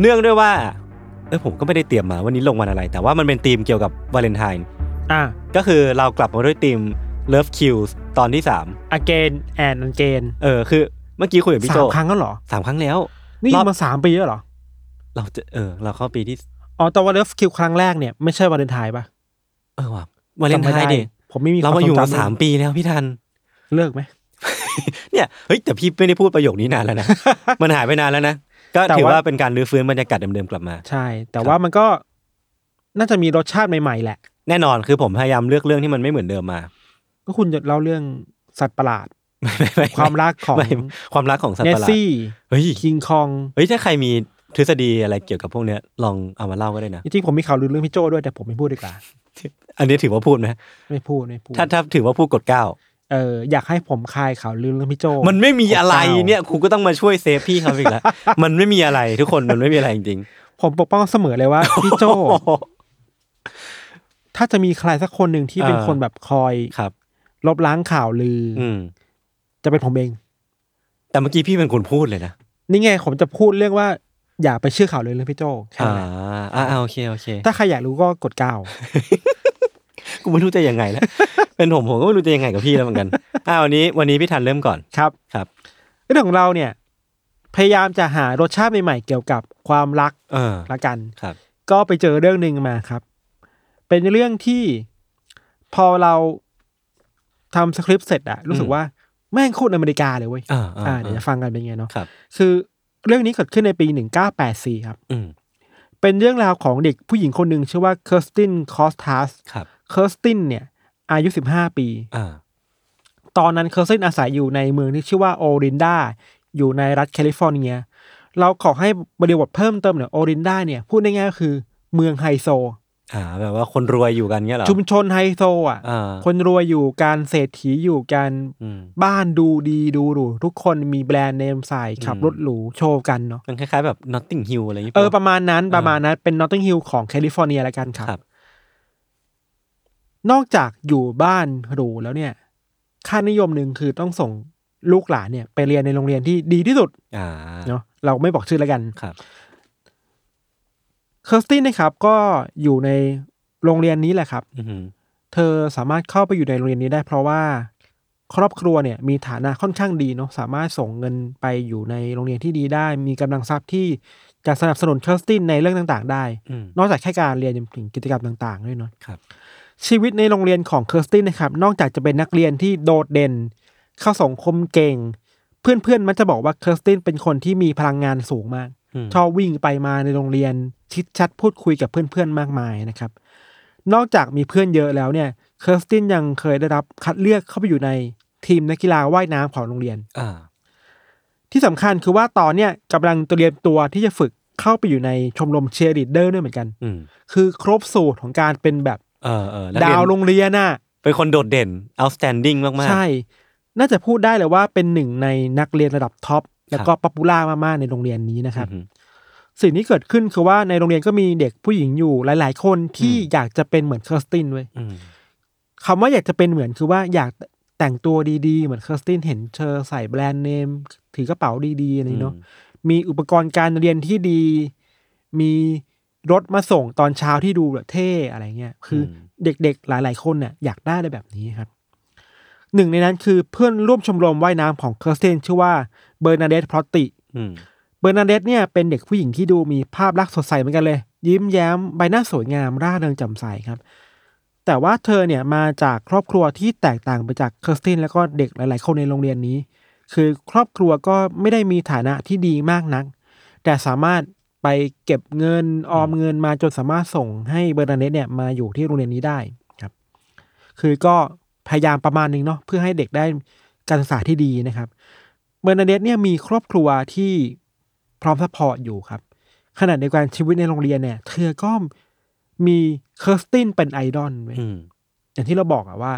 เนื่องด้วยว่าเออผมก็ไม่ได้เตรียมมาวันนี้ลงวันอะไร แต่ว่ามันเป็นธีมเกี่ยวกับวาเลนไทน์อะ ก็คือเรากลับมาด้วยธีม Love Kills ตอนที่3 again and again เออคือเมื่อกี้คุยกับพี่สาโจมครั้งแล้วเหรอ สามครั้งแล้ว นี่รอบมาสามปีแล้วเหรอ เราจะเออ เราเข้าปีที่อ๋อแต่ว่าเลิฟคิวครั้งแรกเนี่ยไม่ใช่วาเลนไทน์ป่ะเออว่ะวาเลนไทจำม่น์ดิผมไม่มีเรามาอยู่ควมาทรงจำสามปีแล้วพี่ทัน เลิกไหม เนี่ยเฮ้ยแต่พี่ไม่ได้พูดประโยคนี้นานแล้วนะ มันหายไปนานแล้วนะ ก็แต่ถือว่าว่าเป็นการรื้อฟื้นบรรยากาศเดิมๆกลับมา ใช่ แต่ครับว่ามันก็น่าจะมีรสชาติใหม่ๆแหละ แน่นอนคือผมพยายามเลือกเรื่องที่มันไม่เหมือนเดิมมา ก็คุณจะเล่าเรื่องสัตว์ประหลาดไม่ไม่ไม่ความรักของไม่ความรักของสัตเนว์สประหลาดซี่เฮ้ยคิงคองเฮ้ยถ้าใครมีทฤษฎีอะไรเกี่ยวกับพวกเนี้ยลองเอามาเล่าก็ได้นะจริงๆผมมีข่าวลือเรื่องพี่โจด้วยแต่ผมไม่พูดดีกว่าอันนี้ถือว่าพูดไหมไม่พูดไม่พูดถ้าถ้าถือว่าพูดกดเก้า เอออยากให้ผมคลายข่าวลือเรื่องพี่โจมันไม่มีอะไรกดก้าเนี่ยครูก็ต้องมาช่วยเซฟพี่เขาอีกแล้วมันไม่มีอะไรทุกคนมันไม่มีอะไรจริงผมปกป้องเสมอเลยว่าพี่โจๆถ้าจะมีใครสักคนหนึ่งที่เป็นเออคนแบบคอยครับ ลบล้างข่าวลือออืมจะเป็นผมเอง แต่เมื่อกี้พี่เป็นคนพูดเลยนะนี่ไงผมจะพูดเรื่องว่า อย่าไปเชื่อข่าวลือเรื่องพี่โจแค่อ่านั้นอ่าอ่าโอเคโอเค ถ้าใครอยากรู้ก็กดเก้า กูไม่รู้จะยังไงแล้วเป็นผมผมก็ไม่รู้จะยังไงกับพี่แล้วเหมือนกันอ่าวันนี้วันนี้พี่ทันเริ่มก่อนครับครับเรื่องของเราเนี่ย พยายามจะหารสชาติใหม่ๆเกี่ยวกับความรักเออละกันครับ ก็ไปเจอเรื่องหนึ่งมาครับ เป็นเรื่องที่พอเราทำสคริปต์เสร็จอะรู้สึกว่าแม่งโคตรอเมริกาเลยเว้ยอ่าอ่าอ่าเดี๋ยวจะฟังกันเป็นไงเนาะครับ คือเรื่องนี้เกิดขึ้นในปีหนึ่งเก้าแปดสี่ครับอืมเป็นเรื่องราวของเด็กผู้หญิงคนหนึ่งชื่อว่าเคอร์สตินคอสทัสครับ เคอร์สตินเนี่ย อายุสิบห้าปีอ่าตอนนั้นเคอร์สตินอาศัยอยู่ในเมืองที่ชื่อว่าโอรินดาอยู่ในรัฐแคลิฟอร์เนีย เราขอให้บริบทเพิ่มเติมหน่อยโอรินดาเนี่ยพูดง่ายๆก็คือเมืองไฮโซ อ่า แบบว่าคนรวยอยู่กันเงี้ยเหรอชุมชนไฮโซอะอ่าคนรวยอยู่การเศรษฐีอยู่การอืมบ้านดูดีดูหรูทุกคนมีแบรนด์เนมใส่ขับอืมรถหรูโชว์กันเนาะมันคล้ายๆแบบ Notting Hill อะไรอย่างงี้เออปะประมาณนั้นเออประมาณนั้นเป็น Notting Hill ของแคลิฟอร์เนียละกันครับครับ นอกจากอยู่บ้านหรูแล้วเนี่ย ค่านิยมหนึ่งคือต้องส่งลูกหลานเนี่ย ไปเรียนในโรงเรียนที่ดีที่สุดอ่าเนาะเราไม่บอกชื่อแล้วกันครับเคอร์สตินนะครับ ก็อยู่ในโรงเรียนนี้แหละครับอือหือเธอสามารถเข้าไปอยู่ในโรงเรียนนี้ได้ เพราะว่าครอบครัวเนี่ย มีฐานะค่อนข้างดีเนาะสามารถส่งเงินไปอยู่ในโรงเรียนที่ดีได้ มีกำลังทรัพย์ที่จะสนับสนุนเคอร์สตินในเรื่องต่าง ๆ ได้อืมนอกจากแค่การเรียนยังถึงกิจกรรมต่าง ๆ ด้วยเนาะครับ ชีวิตในโรงเรียนของเคอร์สตินนะครับ นอกจากจะเป็นนักเรียนที่โดดเด่น เข้าสังคมเก่ง เพื่อนๆมันจะบอกว่าเคอร์สตินเป็นคนที่มีพลังงานสูงมากอืมชอบวิ่งไปมาในโรงเรียน chit chat พูดคุยกับเพื่อนๆมากมายนะครับ นอกจากมีเพื่อนเยอะแล้วเนี่ยเคอร์สตินยังเคยได้รับคัดเลือกเข้าไปอยู่ในทีมนักกีฬาว่ายน้ำของโรงเรียนอ่าที่สำคัญคือว่าตอนเนี้ยกำลังเตรียมตัวที่จะฝึกเข้าไปอยู่ในชมรมเชียร์ลีดเดอร์ด้วยเหมือนกันอืมคือครบสูตรของการเป็นแบบ เออเออนักเรียนดาวโรงเรียนน่ะ เป็นคนโดดเด่น outstanding มากๆ ใช่ น่าจะพูดได้เลยว่าเป็นหนึ่งในนักเรียนระดับท็อปแล้วก็ popular มากๆในโรงเรียนนี้นะครับ อือหือสิ่งที่เกิดขึ้นคือว่าในโรงเรียนก็มีเด็กผู้หญิงอยู่หลาย ๆ คนที่อืมอยากจะเป็นเหมือนเคอร์สตินเว้ย อืมคำว่าอยากจะเป็นเหมือนคือว่าอยากแต่งตัวดีๆ เหมือนเคอร์สตินเห็นเธอใส่แบรนด์เนม ถือกระเป๋าดีๆอะไรเนาะมีอุปกรณ์การเรียนที่ดี มี รถมาส่งตอนเช้าที่ดูแบบเท่อะไรเงี้ยคืออมเด็กๆหลายๆคนเนี่ยอยากได้อะไรแบบนี้ครับหนึ่งในนั้นคือเพื่อนร่วมชมรมว่ายน้ำของเคอร์สตินชื่อว่าเบอร์นาเดตพลอตติอืมเบอร์นาเดตเนี่ยเป็นเด็กผู้หญิงที่ดูมีภาพลักษณ์สดใสเหมือนกันเลย ยิ้มแย้มใบหน้าสวยงามร่าเริงแจ่มใสครับ แต่ว่าเธอเนี่ยมาจากครอบครัวที่แตกต่างไปจากเคอร์สตินแล้วก็เด็กหลาย ๆ คนในโรงเรียนนี้ คือครอบครัวก็ไม่ได้มีฐานะที่ดีมากนัก แต่สามารถ ไปเก็บเงินออมเงินมาจนสามารถส่งให้เบอร์นาเดตเนี่ยมาอยู่ที่โรงเรียนนี้ได้ครับ คือก็พยายามประมาณหนึ่งเนาะเพื่อให้เด็กได้การศึกษาที่ดีนะครับ เบอร์นาเดตเนี่ยมีครอบครัวที่พร้อม support อยู่ครับขณะเดียวกันชีวิตในโรงเรียนเนี่ย เธอก็มีเคอร์สตินเป็นไอดอลเว้ยอืมอย่างที่เราบอกอะว่า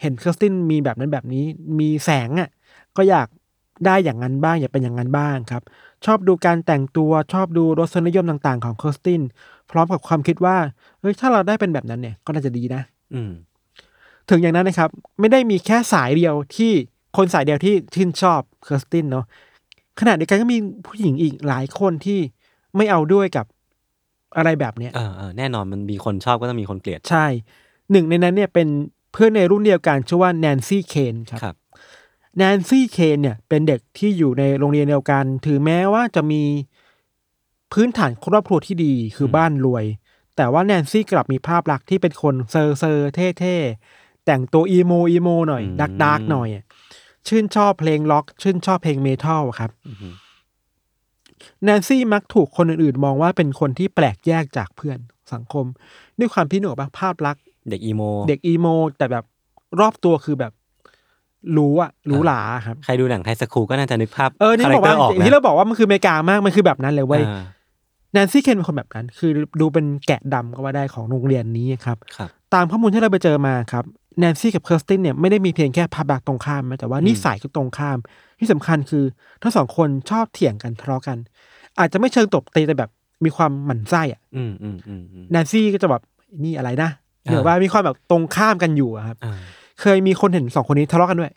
เห็นเคอร์สตินมีแบบนั้นแบบนี้ มีแสงอะก็อยากได้อย่างนั้นบ้าง อยากเป็นอย่างนั้นบ้างครับ ชอบดูการแต่งตัวชอบดูรสนิยมต่างๆ ของเคอร์สติน พร้อมกับความคิดว่าเฮ้ยถ้าเราได้เป็นแบบนั้นเนี่ยก็น่าจะดีนะ อืม ถึงอย่างนั้นนะครับ ไม่ได้มีแค่สายเดียวที่คนสายเดียวที่ชื่นชอบเคอร์สตินเนาะขณะเดียวกันก็มีผู้หญิงอีกหลายคนที่ไม่เอาด้วยกับอะไรแบบเนี้ยเออเออแน่นอนมันมีคนชอบก็ต้องมีคนเกลียด ใช่ หนึ่งในนั้นเนี่ยเป็นเพื่อนในรุ่นเดียวกันชื่อว่าแนนซี่เคนครับครับ แนนซี่เคนเนี่ยเป็นเด็กที่อยู่ในโรงเรียนเดียวกัน ถือแม้ว่าจะมีพื้นฐานครอบครัวที่ดีคือบ้านรวย แต่ว่าแนนซี่กลับมีภาพลักษณ์ที่เป็นคนเซอร์เซอร์เท่เท่ๆแต่งตัว emo emo หน่อยอืม dark dark หน่อย ชื่นชอบเพลงร็อก ชื่นชอบเพลง metal ครับอือฮึแนนซี่มักถูกคนอื่นๆ มองว่าเป็นคนที่แปลกแยกจากเพื่อนสังคม ด้วยความที่หนูปะภาพลักษณ์เด็ก emo เด็ก emo แต่แบบรอบตัวคือแบบห รู้อะหรูหราครับ ใครดูหนัง high school ก็น่าจะนึกภาพเออนี่บอกว่าคาแรกเตอร์ออกอย่างนะที่เราบอกว่ามันคืออเมริกามากมันคือแบบนั้นเลยเว้ยอ่าแนนซี่เคนเป็นคนแบบนั้น คือดูเป็นแกะดำก็ว่าได้ของโรงเรียนนี้ครับครับ ตามข้อมูลที่เราไปเจอมาครับแนนซี่กับเคิร์สตินเนี่ยไม่ได้มีเพียงแค่ภาพลักษณ์ตรงข้ามนะแต่ว่านิสัยก็ตรงข้าม ที่สำคัญคือทั้งสองคนชอบเถียงกันทะเลาะกัน อาจจะไม่เชิงตบตีแต่แบบมีความหมั่นไส้อะอืมอืมอืมอืมแนนซี่ก็จะแบบนี่อะไรนะเดี๋ยวอ่าว่ามีความแบบตรงข้ามกันอยู่อะครับอ่า เคยมีคนเห็นสองคนนี้ทะเลาะกันด้วย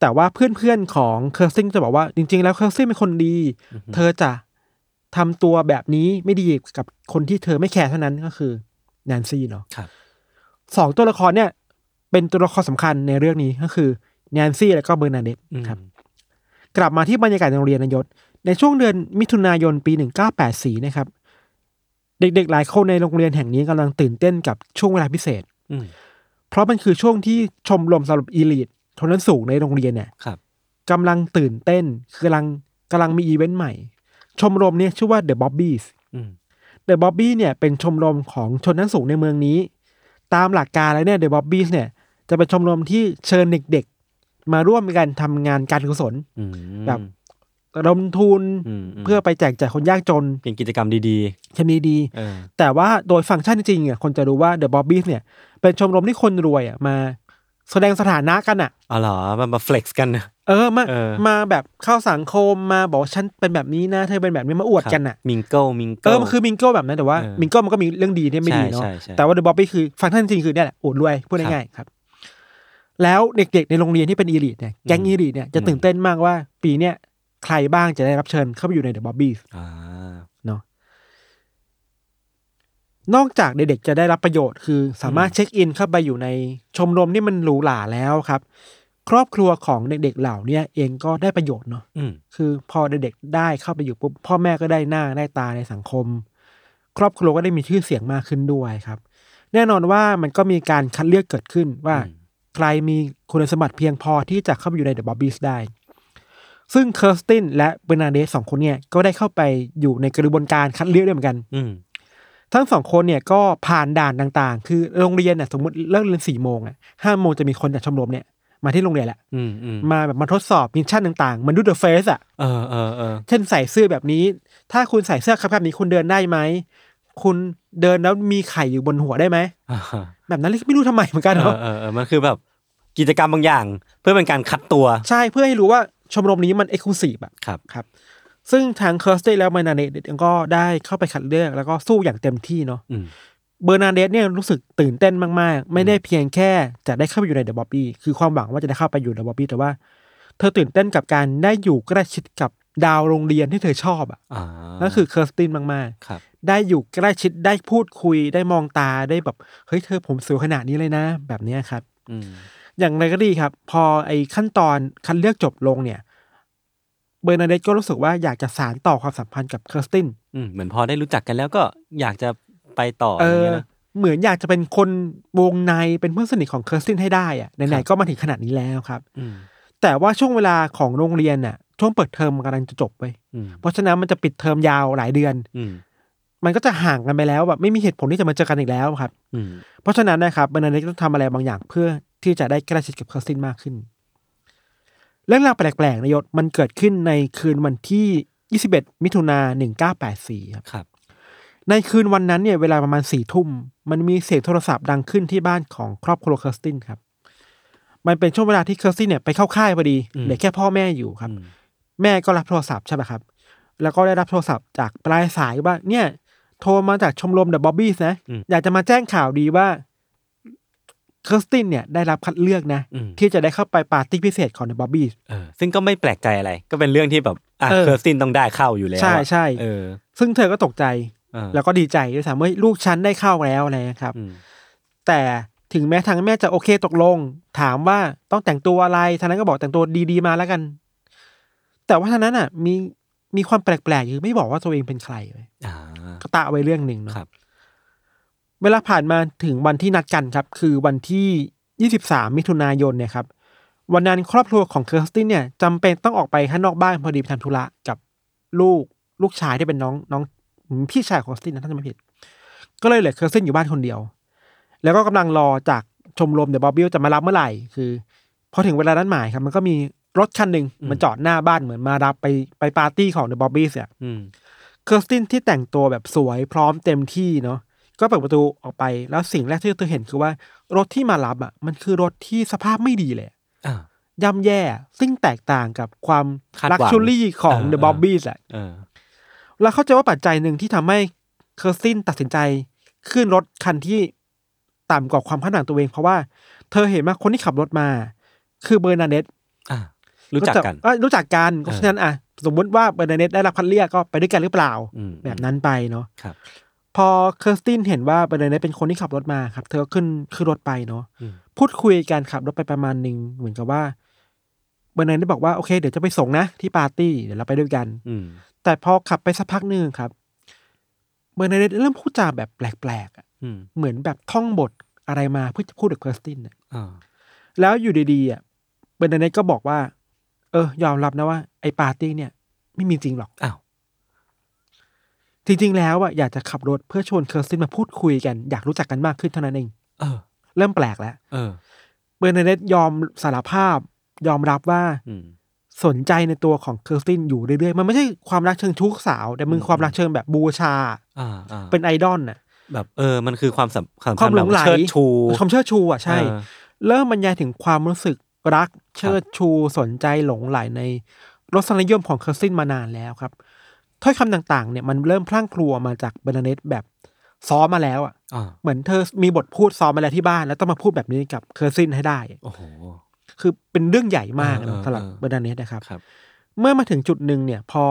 แต่ว่าเพื่อนๆของเคิร์สตินจะบอกว่าจริง ๆ แล้วเคิร์สตินเป็นคนดี เธอจะทำตัวแบบนี้ไม่ดีกับคนที่เธอไม่แคร์เท่านั้นก็คือแนนซี่เนาะครับสองตัวละครเนี่ย เป็นตัวละครสำคัญในเรื่องนี้ก็คือแนนซี่แล้วก็เบอร์นาเดตอืมครับ กลับมาที่บรรยากาศในโรงเรียนนายศ ในช่วงเดือนมิถุนายนปี1984นะครับ เด็กๆ หลายคนในโรงเรียนแห่งนี้กำลังตื่นเต้นกับช่วงเวลาพิเศษอืม เพราะมันคือช่วงที่ชมรมสำหรับอีลิทชนชั้นสูงในโรงเรียนเนี่ยครับกำลังตื่นเต้นคือกำลังกำลังมีอีเวนต์ใหม่ ชมรมเนี่ยชื่อว่า The Bobbies อืม The Bobby เนี่ยเป็นชมรมของชนชั้นสูงในเมืองนี้ ตามหลักการแล้วเนี่ย The Bobbies เนี่ย จะเป็นชมรมที่เชิญเด็กๆ มาร่วมกันทำงานการกุศลอืมแบบ ระดมทุนอืมมเพื่อไปแจกจ่ายคนยากจนเป็นกิจกรรมดีชมรมดีๆเออแต่ว่าโดยฟังก์ชันจริงๆอะคนจะรู้ว่า The Bobbies เนี่ย เป็นชมรมที่คนรวยอะมาแสดงสถานะกันอะอ๋อเหรอมันมา flex กันนะเออมาเออมาแบบเข้าสังคมมาบอกว่าฉันเป็นแบบนี้นะ เธอเป็นแบบนี้มาอวดกันอะ mingle mingle เออมันคือ mingle แบบนั้นแต่ว่าเออ mingle มันก็มีเรื่องดีที่ไม่ดีเนาะใช่ใช่ใช่แต่ว่า The Bobbies คือฟังก์ชันจริงๆคือเนี่ยแหละอวดรวยพูดง่ายๆครับ แล้วเด็กๆในโรงเรียนที่เป็น elite เนี่ยแก๊ง elite เนี่ยจะตื่นเต้นมากว่าปีเนี้ย ใครบ้างจะได้รับเชิญเข้าไปอยู่ในเดอะบ๊อบบี้อ่าเนาะนอกจากเด็กๆจะได้รับประโยชน์คือ สามารถเช็คอินเข้าไปอยู่ในชมรมที่มันหรูหราแล้วครับ ครอบครัวของเด็กๆเหล่าเนี้ยเองก็ได้ประโยชน์เนาะอืมคือพอเด็กๆได้เข้าไปอยู่ปุ๊บพ่อแม่ก็ได้หน้าได้ตาในสังคม ครอบครัวก็ได้มีชื่อเสียงมากขึ้นด้วยครับ แน่นอนว่ามันก็มีการคัดเลือกเกิดขึ้นว่าอืมใครมีคุณสมบัติเพียงพอที่จะเข้าไปอยู่ใน The Bobbies ได้ ซึ่งเคิร์สตินและเบอร์นาเดตสองคนเนี่ยก็ได้เข้าไปอยู่ในกระบวนการคัดเลือกด้วยเหมือนกัน อืมทั้งสองคนเนี่ยก็ผ่านด่านต่างๆ คือโรงเรียนเนี่ยสมมติเลิกเรียนสี่โมงอะห้าโมงจะมีคนจากชมรมเนี่ยมาที่โรงเรียนแหละอืมอืมมาแบบมาทดสอบ mission ต่างๆเหมือนดู The Face อะเออเออเออเช่นใส่เสื้อแบบนี้ ถ้าคุณใส่เสื้อครับแบบนี้คุณเดินได้ไหม คุณเดินแล้วมีไข่อยู่บนหัวได้ไหมอ่าแบบนั้นไม่รู้ทำไมเหมือนกันเออเนาะเออเออมันคือแบบกิจกรรมบางอย่าง เพื่อเป็นการคัดตัว ใช่เพื่อให้รู้ว่า ชมรมนี้มัน exclusive อะครับครับซึ่งทางเคิร์สตินและเบอร์นาเดตก็ได้เข้าไปคัดเลือกแล้วก็สู้อย่างเต็มที่เนาะอืมเบอร์นาเดตเนี่ยรู้สึกตื่นเต้นมากๆ ไม่ได้เพียงแค่จะได้เข้าไปอยู่ใน The Bobbies คือความหวังว่าจะได้เข้าไปอยู่ใน The Bobbies แต่ว่า เธอตื่นเต้นกับการได้อยู่ใกล้ชิดกับดาวโรงเรียนที่เธอชอบอะอ่านั่นคือเคิร์สตินมากๆครับได้อยู่ใกล้ชิดได้พูดคุยได้มองตาได้แบบเฮ้ยเธอผมสวยขนาดนี้เลยนะ แบบเนี้ยครับ อืมอย่างไรก็ดีครับ พอไอ้ขั้นตอนคัดเลือกจบลงเนี่ย เบอร์นาเดตก็รู้สึกว่าอยากจะสานต่อความสัมพันธ์กับเคอร์สตินอืมเหมือนพอได้รู้จักกันแล้วก็อยากจะไปต่อเออะไรอเงี้ยนะเหมือนอยากจะเป็นคนวงในเป็นเพื่อนสนิทของเคอร์สตินให้ได้อะครับไหนๆก็มาถึงขนาดนี้แล้วครับอืมแต่ว่าช่วงเวลาของโรงเรียนน่ะ ช่วงเปิดเทอมมันกำลังจะจบไปอืมเพราะฉะนั้นมันจะปิดเทอมยาวหลายเดือนอืมมันก็จะห่างกันไปแล้วแบบไม่มีเหตุผลที่จะมาเจอกันอีกแล้วครับอืมเพราะฉะนั้นนะครับเบอร์นาเดตต้องทำอะไรบางอย่างเพื่อ ที่จะได้ใกล้ชิดกับเคอร์สตินมากขึ้น เรื่องราวแปลกๆนายศมันเกิดขึ้นในคืนวันที่ 21 มิถุนา1984ครับครับ ในคืนวันนั้นเนี่ยเวลาประมาณสี่ทุ่ม มันมีเสียงโทรศัพท์ดังขึ้นที่บ้านของครอบครัวเคอร์สตินครับ มันเป็นช่วงเวลาที่เคอร์สตินเนี่ยไปเข้าค่ายพอดีอืมเหลือแค่พ่อแม่อยู่ครับอืมแม่ก็รับโทรศัพท์ใช่ไหมครับ แล้วก็ได้รับโทรศัพท์จากปลายสายว่าเนี่ย โทรมาจากชมรม The Bobbies นะอยากจะมาแจ้งข่าวดีว่า เคอร์สตินเนี่ยได้รับคัดเลือกนะอืมที่จะได้เข้าไปปาร์ตี้พิเศษของ The Bobbies เออซึ่งก็ไม่แปลกใจอะไร ก็เป็นเรื่องที่แบบอะเออเคอร์สตินต้องได้เข้าอยู่แล้วอะใช่ใช่เออซึ่งเธอก็ตกใจเออแล้วก็ดีใจด้วยซ้ำว่าลูกฉันได้เข้าแล้วอะไรนะครับอืมแต่ถึงแม้ทางแม่จะโอเคตกลง ถามว่าต้องแต่งตัวอะไรทางนั้นก็บอกแต่งตัวดีๆมาแล้วกัน แต่ว่าทางนั้นอะมีมีความแปลกๆอยู่ไม่บอกว่าตัวเองเป็นใครเลยอ่าก็เอ๊ะไว้เรื่องหนึ่งเนาะครับ เวลาผ่านมาถึงวันที่นัดกันครับ คือวันที่ 23 มิถุนายนเนี่ยครับวันนั้นครอบครัวของเคอร์สตินเนี่ยจำเป็นต้องออกไปข้างนอกบ้านพอดีไปทำธุระกับลูกลูกชายที่เป็นน้องน้องพี่ชายของเคอร์สตินนะถ้าจำไม่ผิด ก็เลยเหลือเคอร์สตินอยู่บ้านคนเดียว แล้วก็กำลังรอจากชมรม The Bobbies จะมารับเมื่อไหร่ คือพอถึงเวลานัดหมายครับ มันก็มีรถคันหนึ่งมันจอดหน้าบ้านเหมือนมารับไปไปปาร์ตี้ของ The Bobbies เนี่ยอืมเคอร์สตินที่แต่งตัวแบบสวยพร้อมเต็มที่เนาะ ก็เปิดประตูออกไปแล้วสิ่งแรกที่เธอเห็นคือว่ารถที่มารับอะ มันคือรถที่สภาพไม่ดีเลยอ่าย่ำแย่ ซึ่งแตกต่างกับความคาดหวัง luxury ของเออ The เออ Bobbies อะเออแล้วเข้าใจว่าปัจจัยหนึ่งที่ทำให้เคอร์สตินตัดสินใจขึ้นรถคันที่ต่ำกว่าความคาดหวังตัวเอง เพราะว่าเธอเห็นว่าคนที่ขับรถมา คือเบอร์นาเดตอ่ารู้จักกันเอ้ยรู้จักกันเพราะฉะนั้นอะสมมติว่าเบอร์นาเดตได้รับคัดเลือกก็ไปด้วยกันหรือเปล่าอืมแบบนั้นไปเนาะครับ พอเคอร์สตินเห็นว่าเบอร์นาเดตเป็นคนที่ขับรถมาครับ เธอก็ขึ้นขึ้นรถไปเนาะอืมพูดคุยกันขับรถไปประมาณหนึ่งเหมือนกับว่าเบอร์นาเดตบอกว่าโอเคเดี๋ยวจะไปส่งนะที่ปาร์ตี้เดี๋ยวเราไปด้วยกันอืมแต่พอขับไปสักพักหนึ่งครับ เบอร์นาเดตเริ่มพูดจาแบบแปลกๆอะอืมเหมือนแบบท่องบทอะไรมาเพื่อจะพูดกับเคอร์สตินอะอ่าแล้วอยู่ดีๆอะเบอร์นาเดตก็บอกว่า เออ ยอมรับนะว่าไอ้ปาร์ตี้เนี่ย ไม่มีจริงหรอกอ้าว จริงๆแล้วอะอยากจะขับรถเพื่อชวนเคอร์สตินมาพูดคุยกัน อยากรู้จักกันมากขึ้นเท่านั้นเอง เออ เริ่มแปลกแล้วเออเบอร์นาเดตยอมสารภาพ ยอมรับว่าอืมสนใจในตัวของเคอร์สตินอยู่เรื่อยๆ มันไม่ใช่ความรักเชิงชู้สาว แต่มันคือความรักเชิงแบบบูชาอ่าอ่าเป็นไอดอลน่ะ แบบเออ มันคือความสัมความความหลงใหลเชิดชูความเชิดชูอะใช่เออเริ่มบรรยายถึงความรู้สึกรักเชิดชูสนใจหลงใหลในรสนิยมของเคอร์สตินมานานแล้วครับ ถ้อยคำต่างๆ เนี่ยมันเริ่มพรั่งพรูมาจากเบอร์นาเดตแบบซ้อมมาแล้วอะอ่าเหมือนเธอมีบทพูดซ้อมมาแล้วที่บ้าน แล้วต้องมาพูดแบบนี้กับเคอร์สตินให้ได้โอ้โหคือเป็นเรื่องใหญ่มากเออนะเออสำหรับเออเบอร์นาเดตนะครับครับเมื่อมาถึงจุดหนึ่งเนี่ย พอ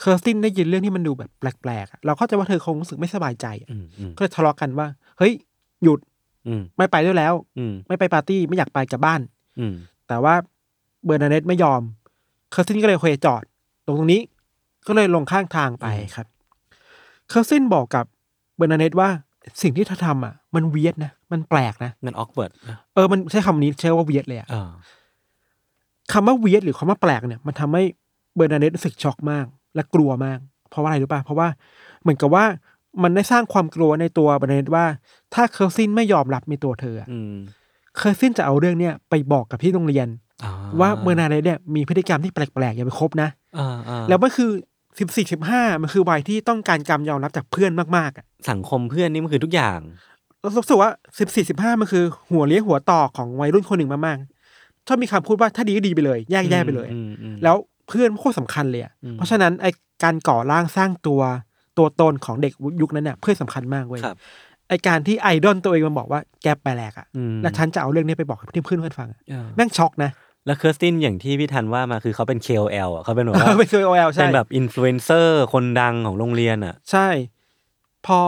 เคอร์สตินได้ยินเรื่องที่มันดูแบบแปลกๆอะเราเข้าใจว่าเธอคงรู้สึกไม่สบายใจอะอืมอืมก็เลยทะเลาะกันว่า เฮ้ย หยุดอืมไม่ไปด้วยแล้วอืมไม่ไปปาร์ตี้ไม่อยากไปกลับบ้านอืมแต่ว่าเบอร์นาเดตไม่ยอม เคอร์สตินก็เลยเคยจอด ตรงตรงนี้ ก็เลยลงข้างทางไปครับเคอร์สตินบอกกับเบอร์นาเดตว่าสิ่งที่เธอทำอะ มัน weird นะ มันแปลกนะ มัน awkward เออมันใช้คำนี้ใช้ว่า weird เลยอะอ่าคำว่า weird หรือคำว่าแปลกเนี่ย มันทำให้เบอร์นาเดตรู้สึกช็อกมาก และกลัวมาก เพราะว่าอะไรรู้ป่ะเพราะว่าเหมือนกับว่ามันได้สร้างความกลัวในตัวเบอร์นาเดตว่า ถ้าเคอร์สตินไม่ยอมรับในตัวเธออะอืมเคอร์สตินจะเอาเรื่องเนี้ยไปบอกกับที่โรงเรียนอ่ว่าเบอร์นาเดตเนี่ยมีพฤติกรรมที่แปลกๆอย่าไปคบนะอ่าอ่าแล้วมันคือ สิบสี่สิบห้ามันคือวัยที่ต้องการการยอมรับจากเพื่อนมากๆอะสังคมเพื่อนนี่มันคือทุกอย่างแล้วรู้สึกว่าสิบสี่สิบห้ามันคือหัวเลี้ยวหัวต่อของวัยรุ่นคนหนึ่งมากๆชอบมีคำพูดว่าถ้าดีก็ดีไปเลย แยกแยะไปเลยอืมอืมแล้วเพื่อนโคตรสำคัญเลยอะอืมเพราะฉะนั้นไอการก่อร่างสร้างตัวตัวตนของเด็กยุคนั้นเนี่ยเพื่อนสำคัญมากเว้ยครับไอการที่ไอดอลตัวเองมาบอกว่าแกแปลกอะอืมแล้วฉันจะเอาเรื่องนี้ไปบอกให้เพื่อนเพื่อนฟังอะเออแม่งช็อกนะ แล้วเคอร์สตินอย่างที่พี่ทันว่ามาคือเขาเป็น KOL อะเขาเป็นแบบว่าเป็น KOL ใช่เป็นแบบอินฟลูเอนเซอร์คนดังของโรงเรียนอะ ใช่ พอ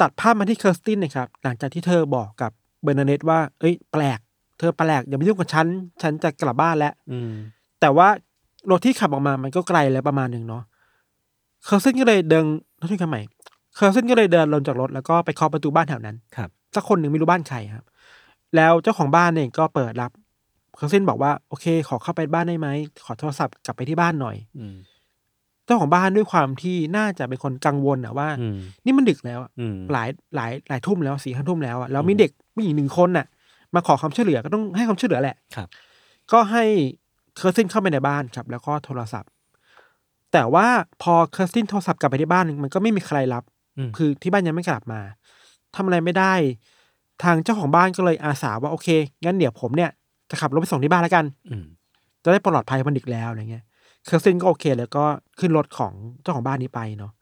ตัดภาพมาที่เคอร์สตินนะครับ หลังจากที่เธอบอกกับเบอร์นาเดตว่า เอ้ย แปลก เธอแปลกอย่ามายุ่งกับฉัน ฉันจะกลับบ้านแล้วอืมแต่ว่ารถที่ขับออกมามันก็ไกลแล้วประมาณหนึ่งเนาะเคอร์สตินก็เลยเดินรถที่คันใหม่เคอร์สตินก็เลยเดินลงจากรถแล้วก็ไปเคาะประตูบ้านแถวนั้นครับสักคนหนึ่งไม่รู้บ้านใครครับ แล้วเจ้าของบ้านเนี่ยก็เปิดรับเคอร์สตินบอกว่าโอเค ขอเข้าไปบ้านได้ไหมขอโทรศัพท์กลับไปที่บ้านหน่อยอืมเจ้าของบ้านด้วยความที่น่าจะเป็นคนกังวลอะว่าอืมนี่มันดึกแล้วอะอืมหลายหลายหลายทุ่มแล้วสี่ห้าทุ่มแล้วอะแล้วมีเด็กผู้หญิงหนึ่งคนน่ะ มาขอความช่วยเหลือก็ต้องให้ความช่วยเหลือแหละครับ ก็ให้เคอร์สตินเข้าไปในบ้านครับ แล้วก็โทรศัพท์ แต่ว่าพอเคอร์สตินโทรศัพท์กลับไปที่บ้านมันก็ไม่มีใครรับอืมคือที่บ้านยังไม่กลับมาทำอะไรไม่ได้ ทางเจ้าของบ้านก็เลยอาสาว่าโอเค งั้นเดี๋ยวผมเนี่ย จะขับรถไปส่งที่บ้านแล้วกันอืมจะได้ปลอดภัยมันดึกแล้วอะไรเงี้ยเคอร์ซินก็โอเค แล้วก็ขึ้นรถของเจ้าของบ้านนี้ไปเนาะ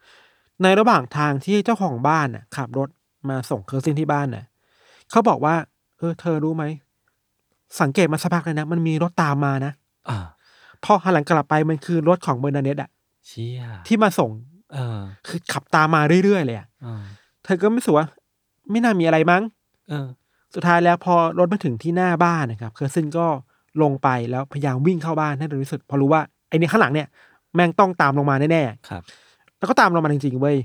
ในระหว่างทางที่เจ้าของบ้านน่ะขับรถมาส่งเคอร์ซินที่บ้านน่ะเขาบอกว่า เออ เธอรู้ไหม สังเกตมาสักพักเลยนะ มันมีรถตามมานะอ่าพอหันหลังกลับไปมันคือรถของเบอร์นาเนตอะเชี่ยที่มาส่ง เออ คือขับตามมาเรื่อยๆเลยอะอ่าเธอก็ไม่รู้สึกว่าไม่น่ามีอะไรมั้ง เออ สุดท้ายแล้วพอรถมาถึงที่หน้าบ้านนะครับเคอร์สตินก็ลงไปแล้วพยายามวิ่งเข้าบ้านให้เร็วที่สุดเพราะรู้ว่าไอ้นี่ข้างหลังเนี่ยแม่งต้องตามลงมาแน่ๆครับ แล้วก็ตามลงมาจริงๆเว้ย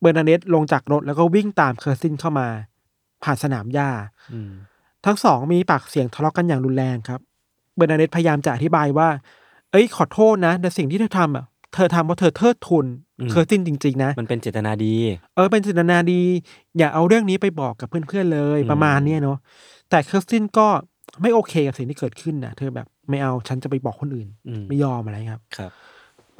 เบอร์นาเดตลงจากรถแล้วก็วิ่งตามเคอร์สตินเข้ามา ผ่านสนามหญ้าอืมทั้งสองมีปากเสียงทะเลาะกันอย่างรุนแรงครับ เบอร์นาเดตพยายามจะอธิบายว่า เอ้ยขอโทษนะ แต่สิ่งที่เธอทำอะเธอทำเพราะเธอเทิดทูน เคอร์สตินจริง ๆ นะ มันเป็นเจตนาดี เออเป็นเจตนาดี อย่าเอาเรื่องนี้ไปบอกกับเพื่อนๆเลยอืมประมาณเนี้ยเนาะแต่เคอร์สตินก็ไม่โอเคกับสิ่งที่เกิดขึ้นนะเธอแบบไม่เอาฉันจะไปบอกคนอื่นอืมไม่ยอมอะไรครับครับ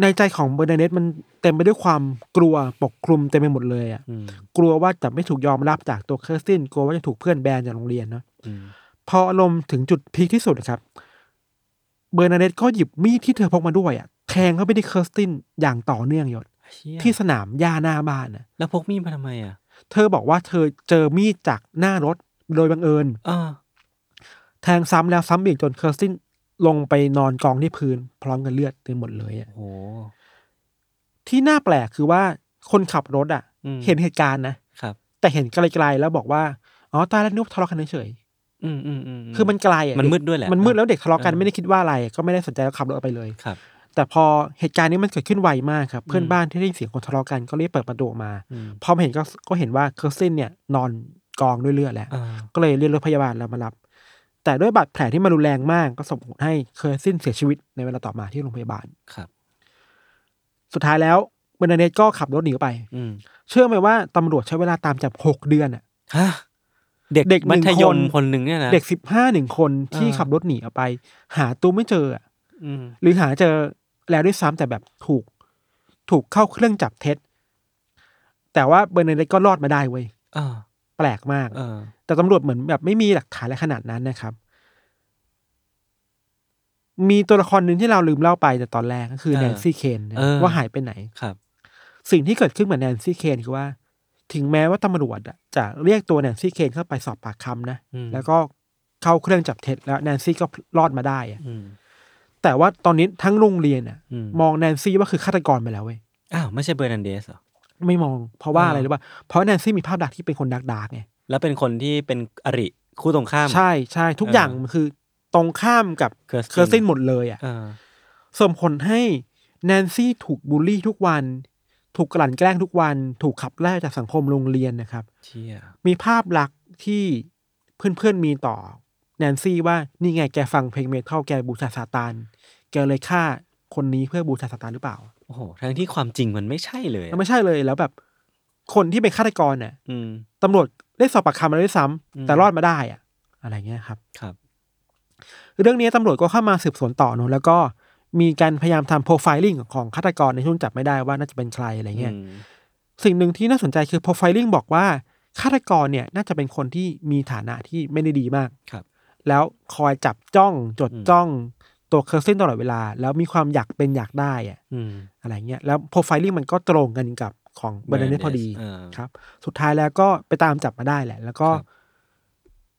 ในใจของเบอร์นาเดตมันเต็มไปด้วยความกลัวปกคลุมเต็มไปหมดเลยอะอืมกลัวว่าจะไม่ถูกยอมรับจากตัวเคอร์สตินกลัวว่าจะถูกเพื่อนแบนจากโรงเรียนเนาะอืมพออารมณ์ถึงจุดพีคที่สุดครับ เบอร์นาเดตก็หยิบมีดที่เธอพกมาด้วยอะแทงเข้าไปที่เคอร์สตินอย่างต่อเนื่องโหยศเชี่ย ที่สนามหญ้าหน้าบ้านน่ะ แล้วพกมีดมาทำไมอะ เธอบอกว่าเธอเจอมีดจากหน้ารถโดยบังเอิญอ่าแทงซ้ำแล้วซ้ำอีกจนเคอร์สตินลงไปนอนกองที่พื้น พร้อมกับเลือดเต็มหมดเลยอะโอ้ที่น่าแปลกคือว่าคนขับรถอะอืมเห็นเหตุการณ์นะครับ แต่เห็นไกลๆแล้วบอกว่าอ๋อตายแล้วนึกว่าทะเลาะกันเฉยอืมอืมอืมๆคือมันไกลอะมันมืดด้วยแหละมันมืดแล้วเด็กทะเลาะกันเออไม่ได้คิดว่าอะไร ก็ไม่ได้สนใจแล้วขับรถออกไปเลยครับ แต่พอเหตุการณ์นี้มันเกิดขึ้นไวมากครับเพื่อนอืมบ้านที่ได้ยินเสียงคนทะเลาะกันก็รีบเปิดประตูออกมาอืมพอมาเห็นก็ก็เห็นว่าเคอร์สตินเนี่ยนอนกองด้วยเลือดแล้วอ่าก็เลยเรียกรถพยาบาลแล้วมารับ แต่ด้วยบาดแผลที่มันรุนแรงมากก็ส่งผลให้เคอร์สตินเสียชีวิตในเวลาต่อมาที่โรงพยาบาลครับ สุดท้ายแล้วเบอร์นาเดตก็ขับรถหนีไปอืมเชื่อไหมว่าตำรวจใช้เวลาตามจับหกเดือนอะฮะเด็กเด็กหนึ่มังธยมคนคนหนึ่งเนี่ยนะเด็กสิบห้าหนึ่งคนที่อ่าขับรถหนีออกไป หาตัวไม่เจออะอืมหรือหาเจอ แล้วด้วยซ้ำแต่แบบถูก ถูกเข้าเครื่องจับเท็จ แต่ว่าเบอร์นาเดตก็รอดมาได้เว้ยอ่าแปลกมากเออแต่ตำรวจเหมือนแบบไม่มีหลักฐานอะไรขนาดนั้นนะครับ มีตัวละครหนึ่งที่เราลืมเล่าไปแต่ตอนแรกก็คือเออแนนซี่เคนนะเออว่าหายไปไหนครับ สิ่งที่เกิดขึ้นเหมือนแนนซี่เคนคือว่า ถึงแม้ว่าตำรวจอะจะเรียกตัวแนนซี่เคนเข้าไปสอบปากคำนะอืมแล้วก็เข้าเครื่องจับเท็จแล้วแนนซี่ก็รอดมาได้อะอืม แต่ว่าตอนนี้ทั้งโรงเรียนอะอืมมองแนนซี่ว่าคือฆาตกรไปแล้วเว้ยอ้าวไม่ใช่เบอร์นาเดตเหรอไม่มอง เพราะว่าอ่าอะไรรู้ป่ะเพราะแนนซี่มีภาพลักษณ์ที่เป็นคน dark dark ไงแล้วเป็นคนที่เป็นอริคู่ตรงข้าม ใช่ใช่ทุกเออออย่างมันคือตรงข้ามกับเคอร์สตินเคอร์ซินหมดเลยอะเออส่งผลให้แนนซี่ถูกบูลลี่ทุกวัน ถูกกลั่นแกล้งทุกวัน ถูกขับไล่จากสังคมโรงเรียนนะครับเชี่ยมีภาพลักษณ์ที่เพื่อนๆมีต่อ แนนซี่ว่านี่ไงแกฟังเพลง metal แกบูชาซาตาน แกเลยฆ่าคนนี้เพื่อบูชาซาตานหรือเปล่าโอ้โหทั้งที่ความจริงมันไม่ใช่เลยแล้วไม่ใช่เลยแล้วแบบ คนที่เป็นฆาตกรเนี่ยอืม ตำรวจได้สอบปากคำมาด้วยซ้ำอืม แต่รอดมาได้อะอะไรเงี้ยครับ ครับ เรื่องนี้ตำรวจก็เข้ามาสืบสวนต่อเนอะแล้วก็มีการพยายามทำโปรไฟลิ่งของฆาตกรในช่วงจับไม่ได้ว่าน่าจะเป็นใครอะไรเงี้ย อืมสิ่งหนึ่งที่น่าสนใจคือโปรไฟลิ่งบอกว่าฆาตกรเนี่ยน่าจะเป็นคนที่มีฐานะที่ไม่ได้ดีมาก ครับ แล้วคอยจับจ้องจดอืมจ้อง ตัวเคอร์เซนตลอดเวลา แล้วมีความอยากเป็นอยากได้อะอืมอะไรเงี้ยแล้ว profiling มันก็ตรงกันกับของเบอร์นาเดตพอดีเออครับ สุดท้ายแล้วก็ไปตามจับมาได้แหละ แล้วก็ครับ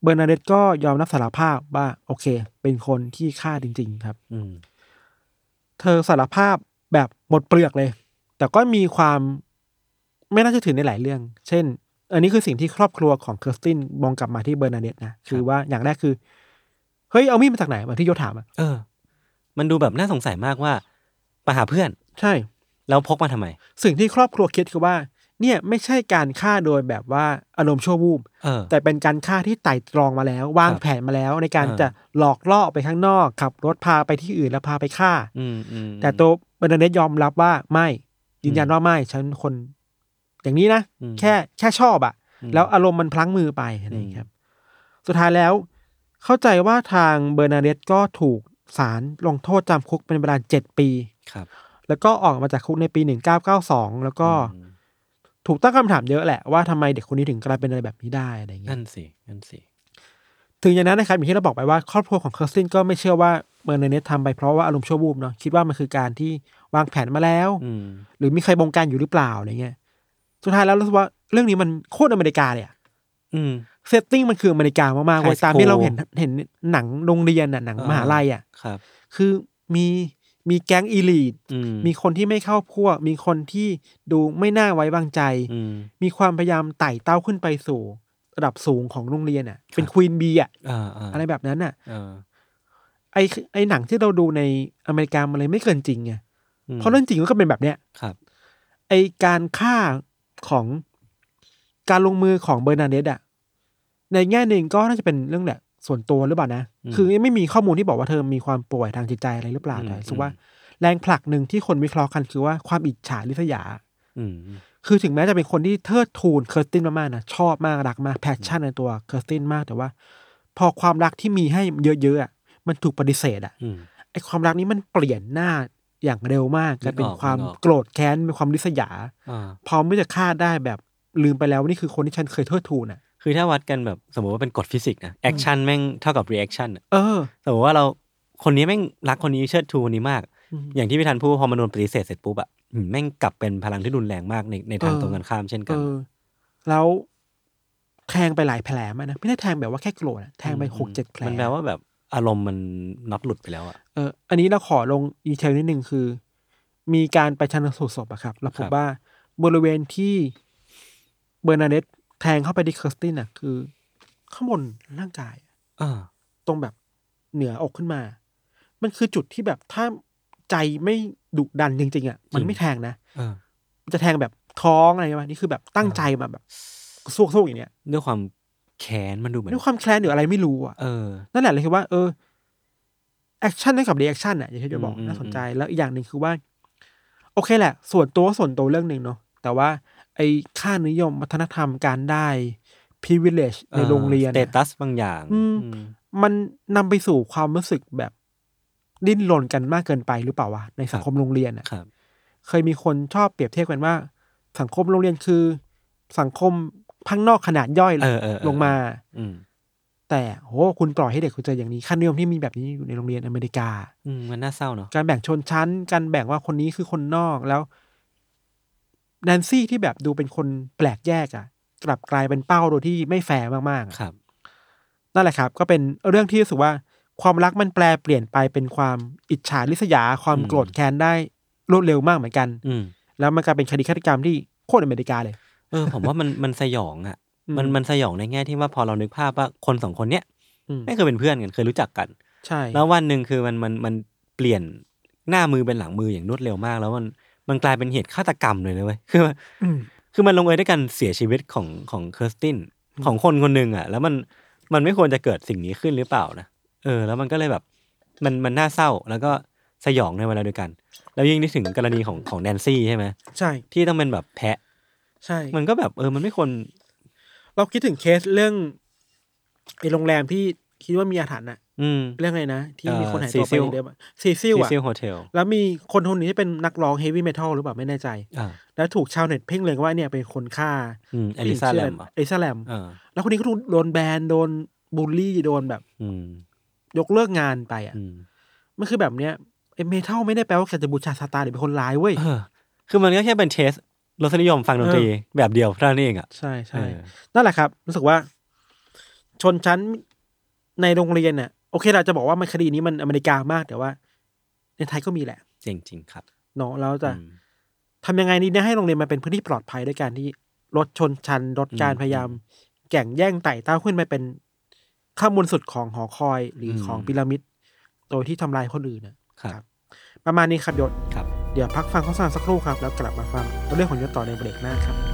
เบอร์นาเดตก็ยอมรับสารภาพว่า โอเค เป็นคนที่ฆ่าจริง ๆ ครับ อืมเธอสารภาพแบบหมดเปลือกเลย แต่ก็มีความไม่น่าเชื่อถือในหลายเรื่อง เช่น อันนี้คือสิ่งที่ครอบครัวของเคอร์สตินมองกลับมาที่เบอร์นาเดตนะคือว่าอย่างแรกคือ เฮ้ยเอามีดมาจากไหนเหมือนที่โยถามอะเออ มันดูแบบน่าสงสัยมากว่าไปหาเพื่อน ใช่ แล้วพกมาทำไม สิ่งที่ครอบครัวคิดคือว่า เนี่ยไม่ใช่การฆ่าโดยแบบว่าอารมณ์ชั่ววูบเออแต่เป็นการฆ่าที่ไต่ตรองมาแล้ว วางครับแผนมาแล้ว ในการเออจะหลอกล่อออกไปข้างนอกขับรถพาไปที่อื่นแล้วพาไปฆ่าอืมอืมแต่ตัวเบอร์นาเดตยอมรับว่าไม่ยืนยันว่าไม่ฉันคน อย่างนี้นะอืมแค่แค่ชอบอะอืมแล้วอารมณ์มันพลั้งมือไปอะไรอย่างเงี้ยครับ สุดท้ายแล้ว เข้าใจว่าทางเบอร์นาเดตก็ถูก ศาลลงโทษจำคุกเป็นเวลาเจ็ดปี ครับ แล้วก็ออกมาจากคุกในปีหนึ่งเก้าเก้าสองแล้วก็อืมถูกตั้งคำถามเยอะแหละว่าทำไมเด็กคนนี้ถึงกลายเป็นอะไรแบบนี้ได้อะไรอย่างเงี้นั่ยนสิ นั่นสิ ถึงอย่างนั้นนะครับอย่างที่เราบอกไปว่าครอบครัวของเคอร์สตินก็ไม่เชื่อว่าเบอร์นาเดตทำไปเพราะว่าอารมณ์ชั่ววูบเนาะคิดว่ามันคือการที่วางแผนมาแล้ว อืม หรือมีใครบงการอยู่หรือเปล่าอะไรเงี้ยสุดท้ายแล้วรู้สึกว่าเรื่องนี้มันโคตรอเมริกาเลยอะอืม setting มันคืออเมริกามากๆเว้ย High ตามที่ school เราเห็นเห็นหนังโรงเรียนอะหนังมหาลัยอะครับ คือมีมีแก๊ง elite อืมมีคนที่ไม่เข้าพวก มีคนที่ดูไม่น่าไว้วางใจ อืม มีความพยายามไต่เต้าขึ้นไปสู่ระดับสูงของโรงเรียนอะเป็น queen bee อะอ่าอ่าอะไรแบบนั้นอะเออไอไอหนังที่เราดูในอเมริกามันเลยไม่เกินจริงไงอืมเพราะเรื่องจริงมันก็เป็นแบบเนี้ย ครับ ไอการฆ่าของการลงมือของเบอร์นาเดตอะ ในแง่หนึ่งก็น่าจะเป็นเรื่องแหละส่วนตัวหรือเปล่านะอืมคือไม่มีข้อมูลที่บอกว่าเธอมีความป่วยทางจิตใจอะไรหรือเปล่าอืมแต่รู้สึกว่าอืมแรงผลักหนึ่งที่คนวิเคราะห์กันคือว่าความอิจฉาริษยาอืมคือถึงแม้จะเป็นคนที่เทิดทูนเคอร์สตินมากๆนะชอบมากรักมาก passion ในตัวเคอร์สตินมากแต่ว่า พอความรักที่มีให้เยอะๆอะมันถูกปฏิเสธอะอืมไอความรักนี้มันเปลี่ยนหน้าอย่างเร็วมากกลายเป็นนึกออกความนึกออกโกรธแค้นเป็นความริษยาอ่าพร้อมที่จะฆ่าได้แบบลืมไปแล้วว่านี่คือคนที่ฉันเคยเทิดทูนอะ คือถ้าวัดกันแบบสมมติว่าเป็นกฎฟิสิกส์นะ action แม่งเท่ากับ reaction อะเออสมมติว่าเราคนนี้แม่งรักคนนี้เชิดชูคนนี้มากอืมอย่างที่พี่ธันพูดพอมันโดนปฏิเสธเสร็จปุ๊บอะอืมแม่งกลับเป็นพลังที่รุนแรงมากในในทางเออตรงกันข้ามเช่นเอกันอแล้วแทงไปหลายแผลมากนะไม่ได้แทงแบบว่าแค่โกรธอะแทงไปหกเจ็ดแผลมันแปลว่าแบบอารมณ์มันน็อตหลุดไปแล้วอะเอออันนี้เราขอลง detail นิดนึงคือ มีการไปชันสูตรศพอะครับ แล้วพบว่าบริเวณที่เบอร์นาเดต แทงเข้าไปที่เคอร์สตินอะคือ ข้างบนร่างกายอ่าตรงแบบเหนืออกขึ้นมา มันคือจุดที่แบบถ้าใจไม่ดุดันจริงๆอะมันไม่แทงนะเออมันจะแทงแบบท้องอะไรวะนี่คือแบบตั้งใจมาแบบซวกๆอย่างเนี้ยด้วยความแค้นมันดูเหมือนด้วยความแค้นหรืออะไรไม่รู้อะเออนั่นแหละเลยคือว่าเออ action เท่ากับ reaction อะอย่างที่จะบอกอืมน่าสนใจแล้วอีกอย่างหนึ่งคือว่า โอเคแหละ ส่วนตัวก็ส่วนตัวเรื่องหนึ่งเนาะแต่ว่า ไอ้ค่านิยมวัฒนธรรมการได้ privilege ในโรงเรียน status บางอย่างอืมอืมมันนำไปสู่ความรู้สึกแบบดิ้นรนกันมากเกินไปหรือเปล่าวะในสังคมโรงเรียนอะครับเคยมีคนชอบเปรียบเทียบกันว่า สังคมโรงเรียนคือ สังคมข้างนอกขนาดย่อยเออเออเออลงมาอืมแต่โหคุณปล่อยให้เด็กคุณเจออย่างนี้ค่านิยมที่มีแบบนี้อยู่ในโรงเรียนอเมริกา อืมมันน่าเศร้าเนาะการแบ่งชนชั้น การแบ่งว่าคนนี้คือคนนอกแล้ว แนนซี่ที่แบบดูเป็นคนแปลกแยกอะ่ะกลับกลายเป็นเป้าโดยที่ไม่แฟร์มากๆอะครับ นั่นแหละครับ ก็เป็นเรื่องที่รู้สึกว่าความรักมันแปลเปลี่ยนไปเป็นความอิจฉาริษยาความอืมโกรธแค้นได้รวดเร็วมากเหมือนกัน อืม แล้วมันกลายเป็นคดีฆาตกรรมที่โคตรอเมริกาเลย เออผมว่ามันมันสยองอะ อืม มันมันสยองในแง่ที่ว่าพอเรานึกภาพว่าคนสองคนเนี้ยอืมไม่เคยเป็นเพื่อนกันเคยรู้จักกัน ใช่แล้ววันหนึ่งคือมันมันมันเปลี่ยนหน้ามือเป็นหลังมืออย่างรวดเร็วมาก แล้วมัน มันกลายเป็นเหตุฆาตกรรมเลยนะเว้ยคืออืมคือมันลงเอยด้วยการเสียชีวิตของของเคอร์สตินของคนคนหนึ่งอะ แล้วมันมันไม่ควรจะเกิดสิ่งนี้ขึ้นหรือเปล่านะเออ แล้วมันก็เลยแบบ มันมันน่าเศร้าแล้วก็สยองในเวลาเดียวกัน แล้วยิ่งนึกถึงกรณีของของแนนซี่ใช่ไหมใช่ที่ต้องเป็นแบบแพะ ใช่ มันก็แบบเออมันไม่ควร เราคิดถึงเคสเรื่องไอ้โรงแรมที่คิดว่ามีอาถรรพ์อะ อืมเรื่องอะไรนะ ที่มีคนหายตัวไป Cecil เดิม Cecil Cecil Hotel แล้วมีคนคนนี้ที่เป็นนักร้อง heavy metal หรือเปล่าไม่แน่ใจอ่าแล้วถูกชาวเน็ตเพ่งเล็งว่าเนี่ยเป็นคนฆ่าอืมเอลิซาแลมเอลิซาแลมอ่าแล้วคนนี้ก็ถูกโดนแบนโดนบูลลี่โดนแบบ อืมยกเลิกงานไปอะอืมมันคือแบบเนี้ยไอ้ metal ไม่ได้แปลว่าแกจะบูชาซาตานหรือเป็นคนร้ายเว้ยเออคือมันก็แค่เป็น taste รสนิยมฟังดนตรีแบบเดียวเท่านั้นเองอะใช่ใช่เออนั่นแหละครับ รู้สึกว่า ชนชั้นในโรงเรียนเนี่ย โอเคเราจะบอกว่ามันคดีนี้มันอเมริกามากแต่ว่า ในไทยก็มีแหละจริงจริงๆครับเนาะแล้วจะอืมทำยังไงดีเนี่ยให้โรงเรียนมันเป็นพื้นที่ปลอดภัยด้วยการที่ลดชนชั้นลดการอืมพยายามแก่งแย่งไต่เต้าขึ้นไปเป็นข้างบนสุดของหอคอยหรืออมของพีระมิดโดยที่ทำลายคนอื่นน่ะครับ ประมาณนี้ครับยศครับเดี๋ยวพักฟังโฆษณาสักครู่ครับ แล้วกลับมาฟังเรื่องของยศต่อในเบรกหน้าครับ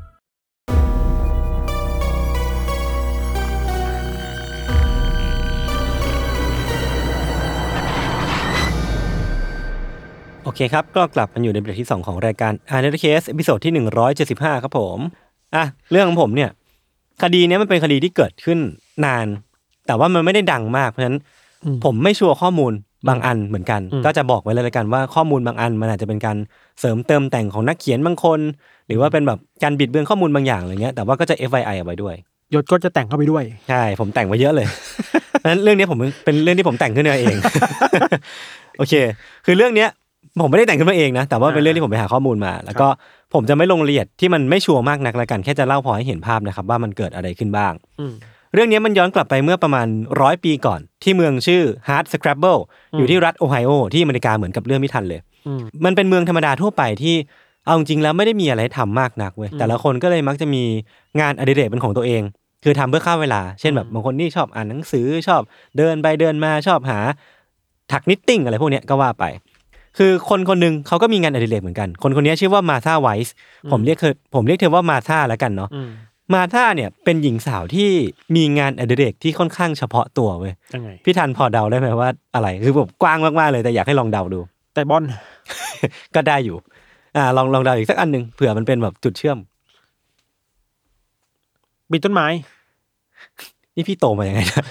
โอเคครับ ก็กลับมาอยู่ในเบรกที่ 2 ของรายการ a n a l y Case ตอนที่ 175 ครับผมอะเรื่องของผมเนี่ย คดีเนี้ยมันเป็นคดีที่เกิดขึ้นนาน แต่ว่ามันไม่ได้ดังมากเพราะฉะนั้นอืมผมไม่ชัวร์ข้อมูลบางอันเหมือนกันอืมก็จะบอกไว้เลยละกันว่าข้อมูลบางอันมันอาจจะเป็นการเสริมเติมแต่งของนักเขียนบางคน หรือว่าเป็นแบบการบิดเบือนข้อมูลบางอย่างอะไรเงี้ยแต่ว่าก็จะ FYI เอาไว้ด้วยยศก็จะแต่งเข้าไปด้วยใช่ผมแต่งไว้เยอะเลยเพราะฉะนั้นเรื่องนี้ผมเป็นเรื่องที่ผมแต่งขึ้นมาเอง โอเค คือเรื่องเนี้ย ผมไม่ได้แต่งขึ้นมาเองนะ แต่ว่าเป็นเรื่องที่ผมไปหาข้อมูลมา แล้วก็ผมจะไม่ลงรายละเอียดที่มันไม่ชัวร์มากนักละกัน แค่จะเล่าพอให้เห็นภาพนะครับว่ามันเกิดอะไรขึ้นบ้างอืมเรื่องนี้มันย้อนกลับไปเมื่อประมาณร้อยปีก่อน ที่เมืองชื่อ Hard Scrabble อยู่ที่รัฐโอไฮโอที่อเมริกาเหมือนกับเรื่องไม่ทันเลยอืมมันเป็นเมืองธรรมดาทั่วไปที่เอาจริงๆแล้วไม่ได้มีอะไรให้ทำมากนักเว้ยแต่ละคนก็เลยมักจะมีงานอดิเรกเป็นของตัวเอง คือทำเพื่อฆ่าเวลา เช่นแบบบางคนนี่ชอบอ่านหนังสือชอบเดินไปเดินมาชอบหาถัก knitting อะไรพวกเนี้ยก็ว่าไป คือคนคนหนึ่งเขาก็มีงานอดิเรกเหมือนกัน คนคนนี้ชื่อว่ามาธาไวส์ผมเรียกเธอผมเรียกเธอว่ามาธาแล้วกันเนาะอืมมาธาเนี่ยเป็นหญิงสาวที่มีงานอดิเรกที่ค่อนข้างเฉพาะตัวเว้ยยังไงพี่ทันพอเดาได้ไหมว่าอะไรคือแบบกว้างมากๆเลยแต่อยากให้ลองเดาดู แต่บอลก็ได้อยู่ อ่า ลองลองเดาอีกสักอันหนึ่งเผื่อมันเป็นแบบจุดเชื่อมปีนต้นไม้ นี่พี่โตมายังไงนะ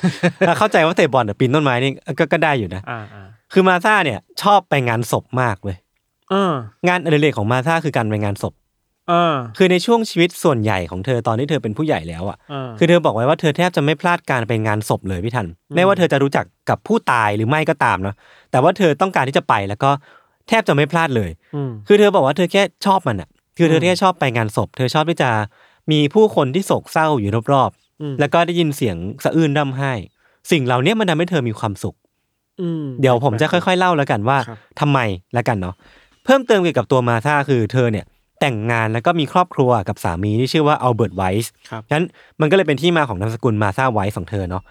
อะเข้าใจว่าเตะบอลแต่ปีนต้นไม้นี่ก็ก็ได้อยู่นะอ่าอ่า คือมาซ่าเนี่ย ชอบไปงานศพมากเว้ยเอองานอดิเรกของมาซ่าคือการไปงานศพเออคือในช่วงชีวิตส่วนใหญ่ของเธอตอนที่เธอเป็นผู้ใหญ่แล้วอะเออคือเธอบอกไว้ว่าเธอแทบจะไม่พลาดการไปงานศพเลยพี่ทันไม่ว่าเธอจะรู้จักกับผู้ตายหรือไม่ก็ตามเนาะแต่ว่าเธอต้องการที่จะไปแล้วก็แทบจะไม่พลาดเลยอืมคือเธอบอกว่าเธอแค่ชอบมันอะ คือเธอแค่ชอบไปงานศพ เธอชอบที่จะมีผู้คนที่โศกเศร้าอยู่รอบอืมๆแล้วก็ได้ยินเสียงสะอื้นร่ำไห้ สิ่งเหล่านี้มันทำให้เธอมีความสุขอืม เดี๋ยวผมจะค่อยๆเล่าแล้วกันว่าครับทำไมแล้วกันเนาะเพิ่มเติมเกี่ยวกับตัวมาธาคือเธอเนี่ยแต่งงานแล้วก็มีครอบครัวกับสามีที่ชื่อว่าอัลเบิร์ตไวส์ครับฉะนั้นมันก็เลยเป็นที่มาของนามสกุลมาธาไวส์ของเธอเนาะ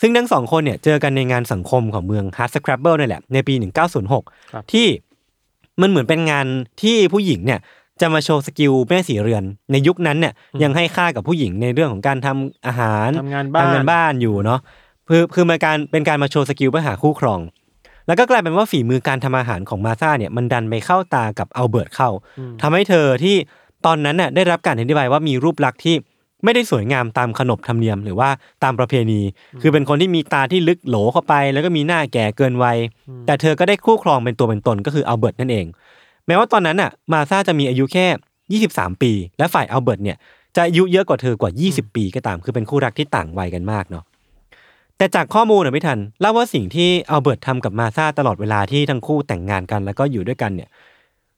ซึ่งทั้งสองคนเนี่ยเจอกันในงานสังคมของเมือง Hard Scrabble นี่แหละในปีครับ1906 ที่มันเหมือนเป็นงานที่ผู้หญิงเนี่ยจะมาโชว์ skill แม่ศรีเรือน ในยุคนั้นเนี่ยยังให้ค่ากับผู้หญิงในเรื่องของการทำอาหารทำงานบ้านทำงานบ้านอยู่เนาะ คือคือมันการเป็นการมาโชว์ skill เพื่อหาคู่ครอง แล้วก็กลายเป็นว่าฝีมือการทำอาหารของมาซ่าเนี่ยมันดันไปเข้าตากับอัลเบิร์ตเข้าทำให้เธอที่ตอนนั้นน่ะได้รับการอธิบายว่ามีรูปลักษณ์ที่ไม่ได้สวยงามตามขนบธรรมเนียมหรือว่าตามประเพณี คือเป็นคนที่มีตาที่ลึกโหลเข้าไป แล้วก็มีหน้าแก่เกินวัย แต่เธอก็ได้คู่ครองเป็นตัวเป็นตนก็คืออัลเบิร์ตนั่นเอง แม้ว่าตอนนั้นน่ะมาซาจะมีอายุแค่ 23 ปี และฝ่ายอัลเบิร์ตเนี่ยจะอายุเยอะกว่าเธอกว่า 20 ปีก็ตาม คือเป็นคู่รักที่ต่างวัยกันมากเนาะ แต่จากข้อมูลนะพี่ทันเล่าว่าสิ่งที่อัลเบิร์ตทำกับมาซาตลอดเวลาที่ทั้งคู่แต่งงานกันแล้วก็อยู่ด้วยกันเนี่ย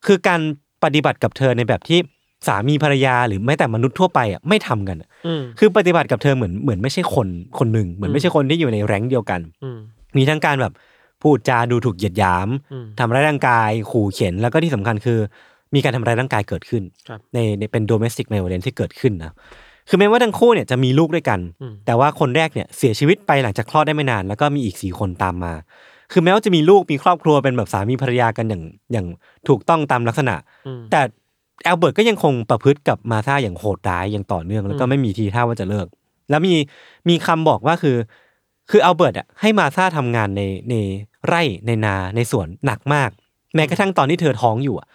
คือการปฏิบัติกับเธอในแบบที่สามีภรรยาหรือแม้แต่มนุษย์ทั่วไปอะไม่ทำกันอะอืม คือปฏิบัติกับเธอเหมือนเหมือนไม่ใช่คนคนหนึ่งเหมือนไม่ใช่คนที่อยู่ในแรงค์เดียวกัน อืม มีทั้งการแบบพูดจาดูถูกเหยียดหยามอืมทำร้ายร่างกาย ขู่เข็นแล้วก็ที่สำคัญคือ มีการทำร้ายร่างกายเกิดขึ้น ครับ ในในเป็น domestic violence ที่เกิดขึ้นนะ คือแม้ว่าทั้งคู่เนี่ยจะมีลูกด้วยกันอืมแต่ว่าคนแรกเนี่ยเสียชีวิตไปหลังจากคลอดได้ไม่นาน แล้วก็มีอีกสี่คนตามมา คือแม้ว่าจะมีลูกมีครอบครัวเป็นแบบสามีภรรยากันอย่างอย่างถูกต้องตามลักษณะอืมแต่แอลเบิร์ตก็ยังคงประพฤติกับมาธาอย่างโหดร้ายอย่างต่อเนื่อง แล้วก็อืมไม่มีทีท่าว่าจะเลิก แล้วมีมีคำบอกว่าคือ คืออัลเบิร์ตอะให้มาธาทำงานในในไร่ในนาในสวนหนักมาก แม้กระทั่งตอนที่เธอท้องอยู่อะ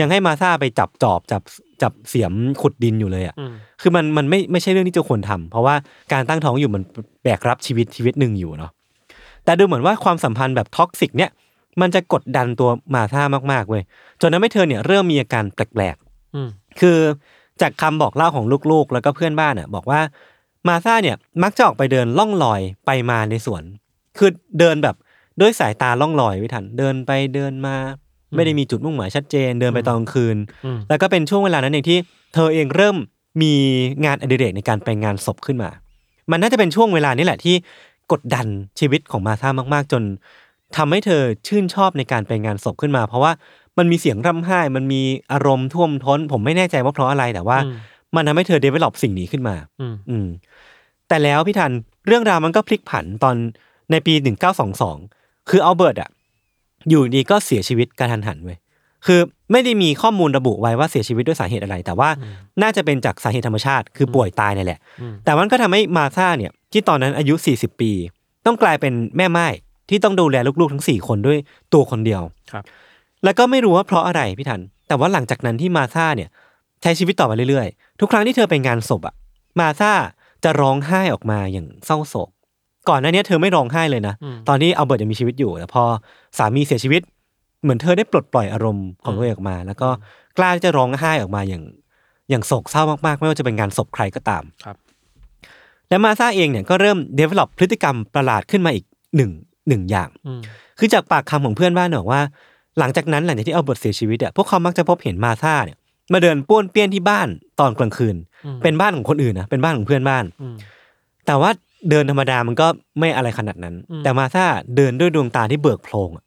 ยังให้มาธาไปจับจอบจับ จับเสียมขุดดินอยู่เลยอะอืมคือมันมันไม่ไม่ใช่เรื่องที่จะควรทำเพราะว่าการตั้งท้องอยู่มันแบกรับชีวิตชีวิตหนึ่งอยู่เนาะแต่ดูเหมือนว่าความสัมพันธ์แบบ toxic เนี่ยมันจะกดดันตัวมาธามากๆเว้ยจนทำให้เธอเนี่ยเริ่มมีอาการแปลกอืมๆคือจากคำบอกเล่าของลูกๆ แล้วก็เพื่อนบ้านอะบอกว่ามาธาเนี่ยมักจะออกไปเดินล่องลอยไปมาในสวน คือเดินแบบด้วยสายตาล่องลอยไม่ทัน เดินไปเดินมา ไม่ได้มีจุดมุ่งหมายชัดเจน เดินไปตอนกลางคืนอืมแล้วก็เป็นช่วงเวลานั้นเองที่ เธอเองเริ่มมีงานอดิเรกในการไปงานศพขึ้นมา มันน่าจะเป็นช่วงเวลานี้แหละที่กดดันชีวิตของมาธามาก ๆ จนทำให้เธอชื่นชอบในการไปงานศพขึ้นมา เพราะว่ามันมีเสียงร่ำไห้ มันมีอารมณ์ท่วมท้น ผมไม่แน่ใจว่าเพราะอะไรแต่ว่าอืมมันทำให้เธอ develop สิ่งนี้ขึ้นมาอืมอืมแต่แล้วพี่ทันเรื่องราวมันก็พลิกผันตอนในปี 1922 คืออัลเบิร์ตอะ อยู่ดีก็เสียชีวิตกระทันหันเว้ยคือไม่ได้มีข้อมูลระบุไว้ว่าเสียชีวิตด้วยสาเหตุอะไร แต่ว่าน่าจะเป็นจากสาเหตุธรรมชาติ คือป่วยตายนี่แหละอืมแต่มันก็ทำให้มาธาเนี่ยที่ตอนนั้นอายุ 40 ปี ต้องกลายเป็นแม่ม่ายที่ต้องดูแลลูกๆทั้ง 4 คนด้วยตัวคนเดียวครับ แล้วก็ไม่รู้ว่าเพราะอะไรพี่ทัน แต่ว่าหลังจากนั้นที่มาธาเนี่ย ใช้ชีวิตต่อไปเรื่อยๆ ทุกครั้งที่เธอไปงานศพอะมาธาจะร้องไห้ออกมาอย่างเศร้าโศก ก่อนหน้านี้เธอไม่ร้องไห้เลยนะอืมตอนที่อัลเบิร์ตยังมีชีวิตอยู่แต่พอสามีเสียชีวิต เหมือนเธอได้ปลดปล่อยอารมณ์ของตัวเองออกมา แล้วก็กล้าที่จะร้องไห้ออกมาอย่างอย่างโศกเศร้ามากๆ ไม่ว่าจะเป็นงานศพใครก็ตามครับ และมาซาเองเนี่ยก็เริ่ม develop พฤติกรรมประหลาดขึ้นมาอีกหนึ่งหนึ่งอย่างอืมคือจากปากคำของเพื่อนบ้านบอกว่า หลังจากนั้นหลังจากที่อัลเบิร์ตเสียชีวิตอะพวกเขามักจะพบเห็นมาธาเนี่ยมาเดินป้วนเปี้ยนที่บ้านตอนกลางคืนอืมเป็นบ้านของคนอื่นนะเป็นบ้านของเพื่อนบ้านอืมแต่ว่า เดินธรรมดามันก็ไม่อะไรขนาดนั้นอืมแต่มาธาเดินด้วยดวงตาที่เบิกโพลงอะ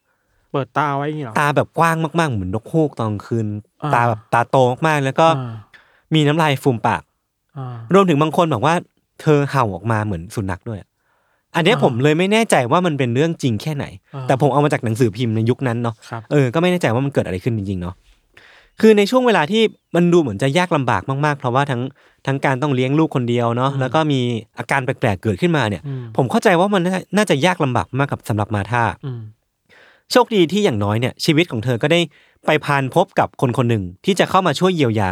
เปิดตาไว้อย่างงี้เหรอตาแบบกว้างมากๆ เหมือนนกฮูกตอนกลางคืนอ่าตาแบบตาโตมากๆ แล้วก็อ่ามีน้ำลายฟูมปากอ่ารวมถึงบางคนบอกว่า เธอเห่าออกมาเหมือนสุนัขด้วย อันเนี้ยอ่าผมเลยไม่แน่ใจว่ามันเป็นเรื่องจริงแค่ไหนอ่าแต่ผมเอามาจากหนังสือพิมพ์ในยุคนั้นเนาะครับเออก็ไม่แน่ใจว่ามันเกิดอะไรขึ้นจริงๆเนาะ คือในช่วงเวลาที่มันดูเหมือนจะยากลำบากมากๆ เพราะว่าทั้งทั้งการต้องเลี้ยงลูกคนเดียวเนาะแล้วก็มีอาการแปลกๆเกิดขึ้นมาเนี่ยอืมผมเข้าใจว่ามันน่าน่าจะยากลำบากมากกับสำหรับมาธาอืมโชคดีที่อย่างน้อยเนี่ยชีวิตของเธอก็ได้ไปพานพบกับคนคนหนึ่งที่จะเข้ามาช่วยเยียวยา